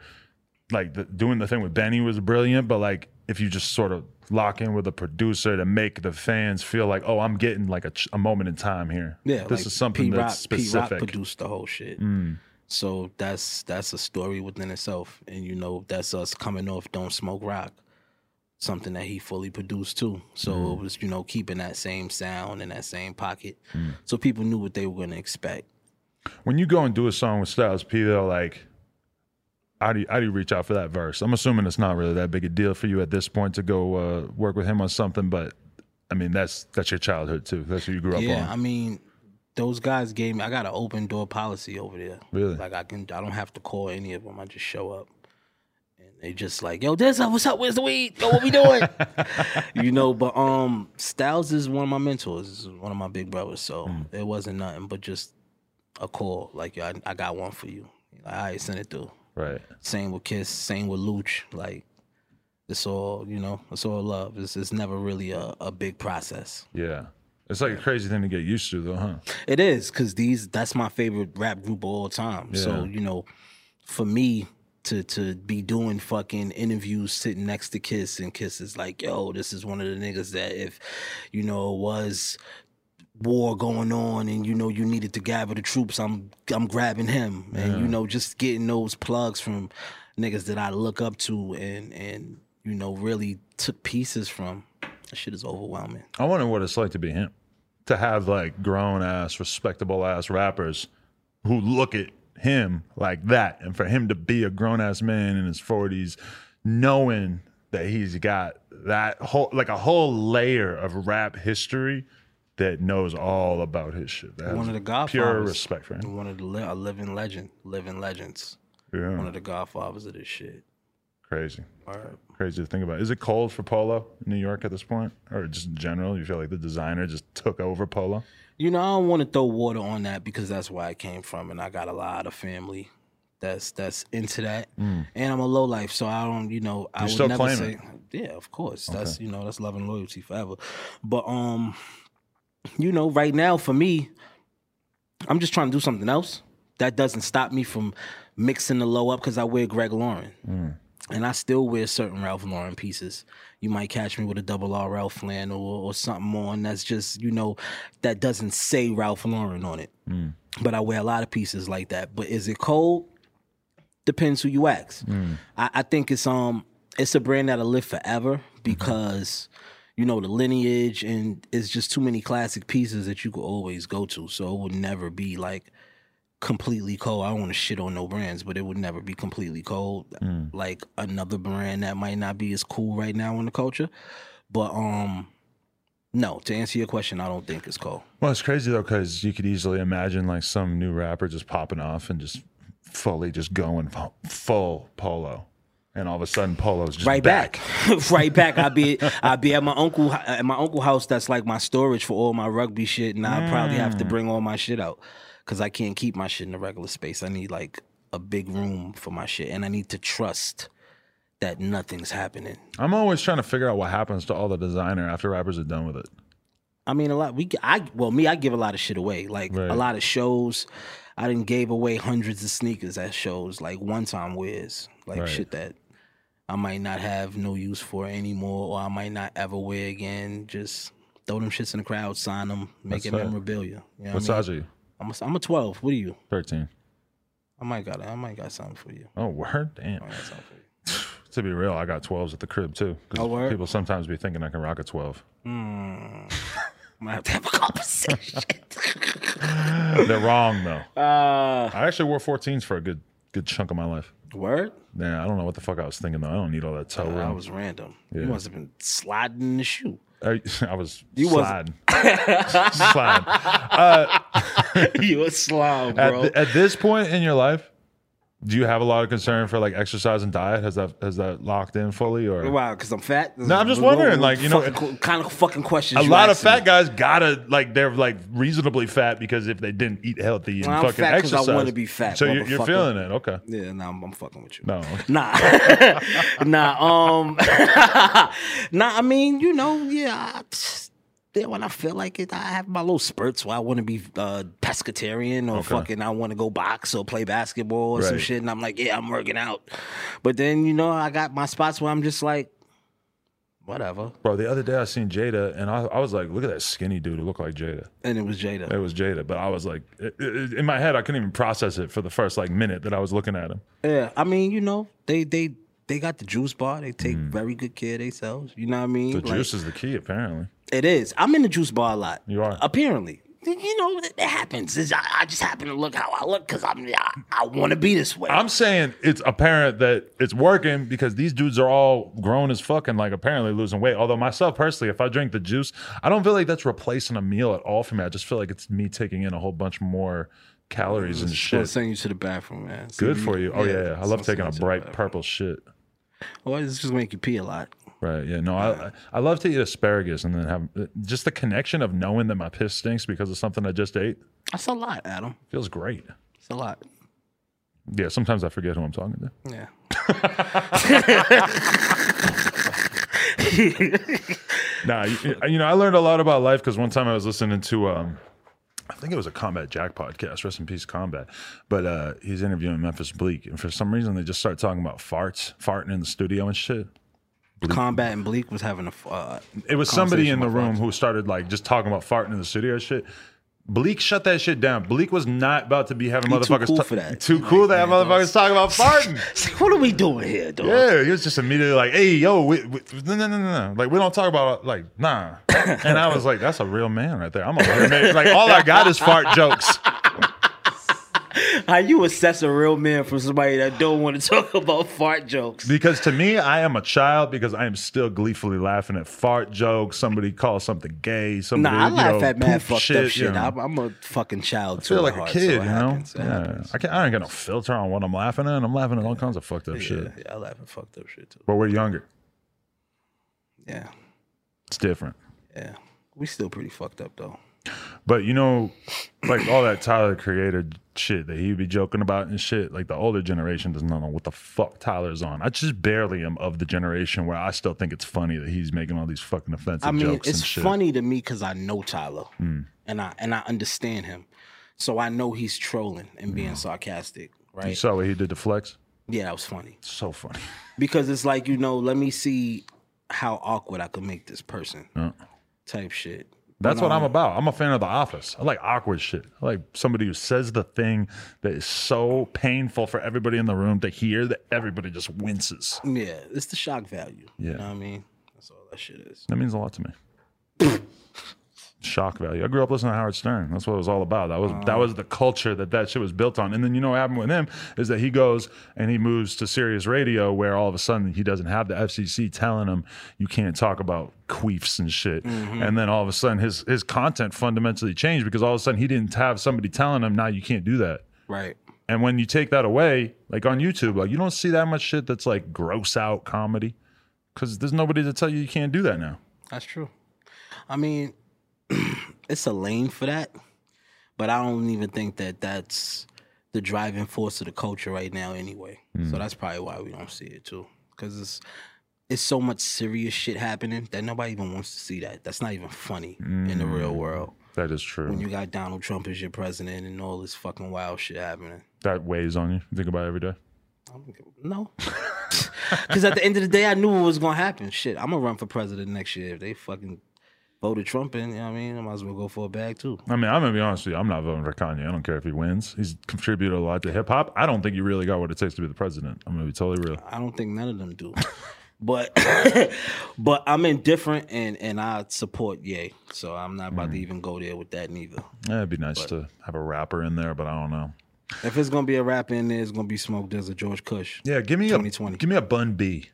like the, doing the thing with Benny was brilliant, but like if you just sort of lock in with a producer to make the fans feel like, oh, I'm getting like a, ch- a moment in time here. Yeah, this like is something Pete Rock, that's Pete Rock. Mm. produced the whole shit. So that's that's a story within itself, and you know that's us coming off "Don't Smoke Rock," something that he fully produced too. So Mm. it was you know keeping that same sound in that same pocket, Mm. so people knew what they were going to expect. When you go and do a song with Styles P, though, like, how do you, how do you reach out for that verse? I'm assuming it's not really that big a deal for you at this point to go uh, work with him on something, but I mean that's that's your childhood too. That's what you grew up Yeah, on. Yeah, I mean, those guys gave me. I got an open door policy over there. Really? Like I can, I don't have to call any of them. I just show up, and they just like, "Yo, up. What's up? Where's the weed? Yo, what we doing?" [LAUGHS] you know. But um, Styles is one of my mentors. Is one of my big brothers. So Hmm. it wasn't nothing but just a call. Like, yo, I, I got one for you. Like, all right, send it through. right. Same with Kiss. Same with Louch. Like. It's all you know. It's all love. It's, it's never really a, a big process. Yeah. It's like a crazy thing to get used to, though, huh? It is because these that's my favorite rap group of all time. So you know, for me to to be doing fucking interviews sitting next to Kiss and Kiss is like, yo, this is one of the niggas that if you know it was war going on and you know you needed to gather the troops, I'm I'm grabbing him and you know just getting those plugs from niggas that I look up to and and you know really took pieces from. That shit is overwhelming. I wonder what it's like to be him. To have like grown ass, respectable ass rappers who look at him like that, and for him to be a grown ass man in his 40s, knowing that he's got that whole, like a whole layer of rap history that knows all about his shit. That One of the Godfathers. Pure respect for him. One of the a living legend, living legends. Yeah. One of the Godfathers of this shit. Crazy. All right. Crazy to think about. Is it cold for Polo in New York at this point? Or just in general? You feel like the designer just took over Polo? You know, I don't want to throw water on that because that's where I came from, and I got a lot of family that's that's into that. And I'm a low life, so I don't, you know, I Mm. You would still never say, it? yeah, of course, that's you know, that's love and loyalty forever. But um, you know, right now for me, I'm just trying to do something else. That doesn't stop me from mixing the low up because I wear Greg Lauren. Mm. And I still wear certain Ralph Lauren pieces. You might catch me with a double R Ralph flannel or, or something on that's just, you know, that doesn't say Ralph Lauren on it. Mm. But I wear a lot of pieces like that. But is it cold? Depends who you ask. I, I think it's um it's a brand that'll live forever because you know the lineage and it's just too many classic pieces that you could always go to. So it would never be like completely cold. I don't want to shit on no brands, but it would never be completely cold. Like another brand that might not be as cool right now in the culture. But um no, to answer your question, I don't think it's cold. Well, it's crazy though, because you could easily imagine like some new rapper just popping off and just fully just going full polo, and all of a sudden polo's just right back, [LAUGHS] right back. I be I be at my uncle at my uncle house. That's like my storage for all my rugby shit, and I probably have Mm. to bring all my shit out because I can't keep my shit in a regular space. I need like a big room for my shit, and I need to trust that nothing's happening. I'm always trying to figure out what happens to all the designer after rappers are done with it. I mean, a lot. We, I, well, me, I give a lot of shit away. Like Right. a lot of shows, I didn't gave away hundreds of sneakers at shows, like one time wears, like Right. shit that I might not have no use for anymore, or I might not ever wear again. Just throw them shits in the crowd, sign them, make That's it memorabilia. You know What what I size mean? I'm a, I'm a 12. What are you? 13. I might got I might got something for you. Oh, word? Damn. I might got something for you. [SIGHS] To be real, I got 12s at the crib too. Oh, word? People sometimes be thinking I can rock a 12. I [LAUGHS] might have to have a conversation. [LAUGHS] They're wrong though. uh, I actually wore 14s for a good good chunk of my life. word? Yeah, I don't know what the fuck I was thinking though. I don't need all that toe That room. was random. Yeah. You must have been sliding in the shoe. I, [LAUGHS] I was You sliding. [LAUGHS] sliding. Uh, [LAUGHS] you a slob, at, bro. th- at this point in your life, Do you have a lot of concern for like exercise and diet? Has that has that locked in fully or? Wow, because I'm fat. No, I'm just wondering, like, you know, kind of fucking questions. A lot of fat me. guys gotta like they're like reasonably fat because if they didn't eat healthy and Well, fucking exercise, I wanna be fat, So you're, you're feeling it, okay? Yeah, nah, I'm, I'm fucking with you. No, Nah, [LAUGHS] nah, um, [LAUGHS] nah. I mean, you know, yeah. I, yeah, when I feel like it, I have my little spurts where I want to be uh, pescatarian or Okay. fucking I want to go box or play basketball or some shit, and I'm like, yeah, I'm working out. But then you know, I got my spots where I'm just like, whatever. bro. The other day I seen Jada and I, I was like, look at that skinny dude who looked like Jada. And it was Jada. It was Jada, but I was like, it, it, in my head, I couldn't even process it for the first like minute that I was looking at him. Yeah, I mean, you know, they they they got the juice bar. They take very good care of themselves. You know what I mean? Mm. The Like, juice is the key, apparently. It is. I'm in the juice bar a lot. You are? Apparently. You know, it, happens. I, I just happen to look how I look because I'm I, I want to be this way. I'm saying it's apparent that it's working because these dudes are all grown as fuck and like apparently losing weight. Although myself personally, if I drink the juice, I don't feel like that's replacing a meal at all for me. I just feel like it's me taking in a whole bunch more calories and I'll shit. send you to the bathroom, man. Good for you. Oh yeah, yeah. I love taking a send you to the bright purple shit. Well, it's just make you pee a lot. Right. Yeah. No, I I love to eat asparagus and then have just the connection of knowing that my piss stinks because of something I just ate That's a lot, Adam. feels great. It's a lot. Yeah. Sometimes I forget who I'm talking to. Yeah. [LAUGHS] [LAUGHS] Nah, you, you know, I learned a lot about life because one time I was listening to, um, I think it was a Combat Jack podcast, rest in peace, Combat. But uh, he's interviewing Memphis Bleek, and for some reason they just start talking about farts, farting in the studio and shit. Combat and Bleak was having a. Uh, It was somebody in the room about who started like just talking about farting in the studio and shit. Bleek shut that shit down. Bleek was not about to be having He too motherfuckers cool ta- for that. Too cool like, to have man, motherfuckers talking about [LAUGHS] farting. it's like, what are we doing here, dog? Yeah, he was just immediately like, "Hey, yo, we, no, no, no, no, like we don't talk about like, nah." [LAUGHS] And I was like, "That's a real man right there." I'm a real man. like all I got is fart jokes. [LAUGHS] How you assess a real man from somebody that don't want to talk about fart jokes? Because to me, I am a child because I am still gleefully laughing at fart jokes. Somebody calls something gay. Somebody, Nah, I you laugh know, at mad fucked shit. up you shit. know. I'm, I'm a fucking child I too. feel like a heart, kid, so you know. happens, yeah, happens. I can't. I ain't got no filter on what I'm laughing at. I'm laughing at all kinds of fucked up Yeah, shit. yeah, I laugh at fucked up shit too. But we're younger. Yeah, It's different. yeah. We still pretty fucked up though. But you know, like all that Tyler Creator shit that he'd be joking about and shit. Like the older generation does not know what the fuck Tyler's on. I just barely am of the generation where I still think it's funny that he's making all these fucking offensive I mean, jokes it's funny to me because I know Tyler mm. and I and I understand him, so I know he's trolling and being mm. sarcastic, right? You saw what he did to Flex. Yeah, that was funny So funny. because it's like you know, let me see how awkward I could make this person, uh. type shit. That's what I'm about. I'm a fan of The Office. I like awkward shit. I like somebody who says the thing that is so painful for everybody in the room to hear that everybody just winces. Yeah, it's the shock value. Yeah. you know what I mean. That's all that shit is. That means a lot to me. [LAUGHS] Shock value. I grew up listening to Howard Stern. That's what it was all about. That was that oh. was the culture that that shit was built on. And then you know what happened with him is that he goes and he moves to Sirius Radio, where all of a sudden he doesn't have the FCC telling him you can't talk about queefs and shit. Mm-hmm. And then all of a sudden his his content fundamentally changed because all of a sudden he didn't have somebody telling him now you can't do that. Right. And when you take that away, like on YouTube, like you don't see that much shit that's like gross out comedy because there's nobody to tell you you can't do that now. That's true. I mean, [CLEARS THROAT] it's a lane for that, but I don't even think that that's the driving force of the culture right now, anyway. Mm. So that's probably why we don't see it too, because it's it's so much serious shit happening that nobody even wants to see that. That's not even funny in the real Mm. world. That is true. When you got Donald Trump as your president and all this fucking wild shit happening. that weighs on you. You think about it every day. No. [LAUGHS] Because at the end of the day, I knew what was going to happen. Shit, I'm going to run for president next year. If they fucking voted Trump in, you know what I mean? I might as well go for a bag too. I mean, I'm gonna be honest with you. I'm not voting for Kanye. I don't care if he wins. He's contributed a lot to hip hop. I don't think he really got what it takes to be the president. I'm gonna be totally real. I don't think none of them do. [LAUGHS] but [LAUGHS] but I'm indifferent and and I support Ye. So I'm not about to mm. even go there with that neither. Yeah, it'd be nice to have a rapper in there, but I don't know. If it's gonna be a rap in there, it's gonna be smoked There's a George Kush. Yeah, give me a 2020. give me a Bun B.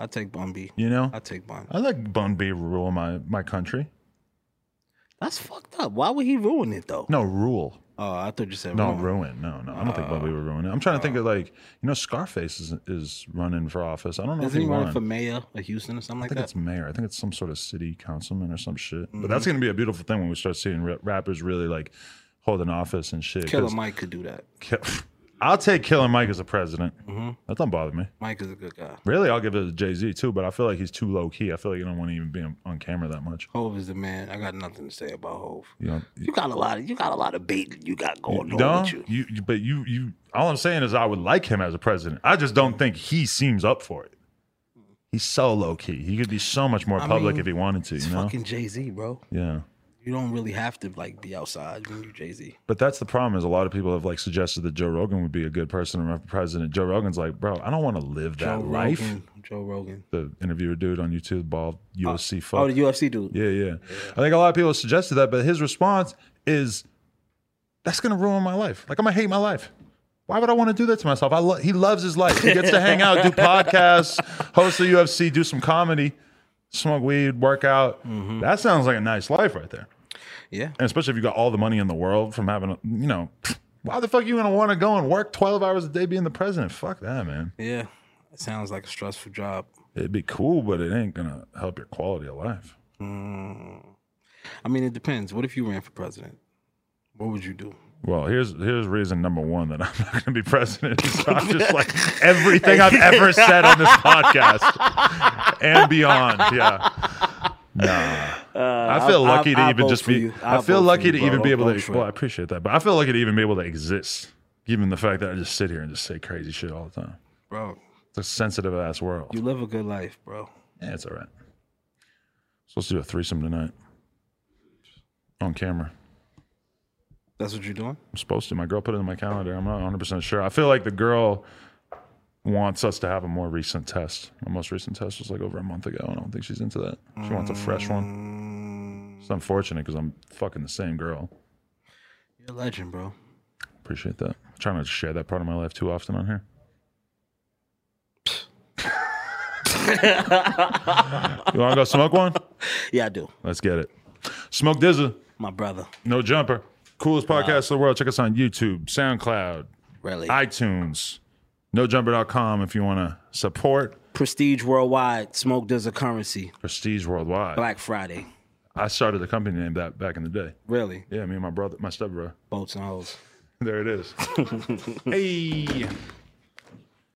I take Bun B. You know, I take Bun. I like Bun B rule my my country. That's fucked up. Why would he ruin it though? No rule. Oh, I thought you said No, ruin. ruin. No, no. I don't think Bobby would ruin it. I'm trying to think of like, you know, Scarface is is running for office. I don't know Isn't if he he running for mayor of Houston or something I like think that? it's mayor. I think it's some sort of city councilman or some shit. But Mm-hmm. that's going to be a beautiful thing when we start seeing ra- rappers really like holding office and shit. Killer 'cause Mike could do that. Ki- [LAUGHS] I'll take Killer Mike as a president. Mm-hmm. That don't bother me. Mike is a good guy. Really, I'll give it to Jay Z too. But I feel like he's too low key. I feel like you don't want to even be on, on camera that much. Hove is the man. I got nothing to say about Hove. You know, You got a lot of you got a lot of bait you got going on no, with you. you, you, but you, you. All I'm saying is, I would like him as a president. I just don't think he seems up for it. He's so low key. He could be so much more I public mean, if he wanted to. You know? fucking Jay Z, bro. yeah. You don't really have to like be outside when you Jay Z. But that's the problem is a lot of people have like suggested that Joe Rogan would be a good person to run for president. Joe Rogan's like, bro, I don't want to live that Joe life. Rogan. Joe Rogan. The interviewer dude on YouTube, bald UFC fuck. Oh, the UFC dude. yeah, yeah, I think a lot of people suggested that, but his response is, "That's gonna ruin my life. Like I'm gonna hate my life. Why would I want to do that to myself? I lo- he loves his life. He gets to hang out, do [LAUGHS] podcasts, host the UFC, do some comedy, smoke weed, work out. Mm-hmm. That sounds like a nice life right there." Yeah. and especially if you got all the money in the world from having, a, you know, why the fuck you gonna want to go and work twelve hours a day being the president? Fuck that, man. Yeah. It sounds like a stressful job. It'd be cool, but it ain't gonna help your quality of life. Mm. I mean, it depends. What if you ran for president? What would you do? Well, here's here's reason number one that [LAUGHS] I'm not gonna be president. [LAUGHS] So I'm just like everything I've ever said on this [LAUGHS] podcast and beyond. Yeah. Nah. Uh, I feel lucky to I'll even just be. I feel lucky to bro. even be able to. Well. I appreciate that, but I feel lucky to even be able to exist, given the fact that I just sit here and just say crazy shit all the time. Bro, It's a sensitive ass world. you live a good life, bro. Yeah, it's all right. Supposed to do a threesome tonight on camera. That's what you're doing? I'm supposed to. My girl put it in my calendar. I'm not 100 percent sure. I feel like the girl wants us to have a more recent test. My most recent test was like over a month ago, and I don't think she's into that. She wants a fresh one. It's mm. unfortunate because I'm fucking the same girl. You're a legend, bro. Appreciate that. I'm trying not to share that part of my life too often on here. [LAUGHS] you want to go smoke one? Yeah, I do. Let's get it. Smoke DZA, My brother. no jumper. Coolest podcast in the world. Check us on YouTube, SoundCloud, Really. iTunes, nojumper.com if you want to support Prestige Worldwide. Smoke DZA currency. Prestige Worldwide. Black Friday. I started the company name that back in the day. Really? Yeah, me and my brother, my stepbrother. Boats and hoes. [LAUGHS] There it is. [LAUGHS] hey.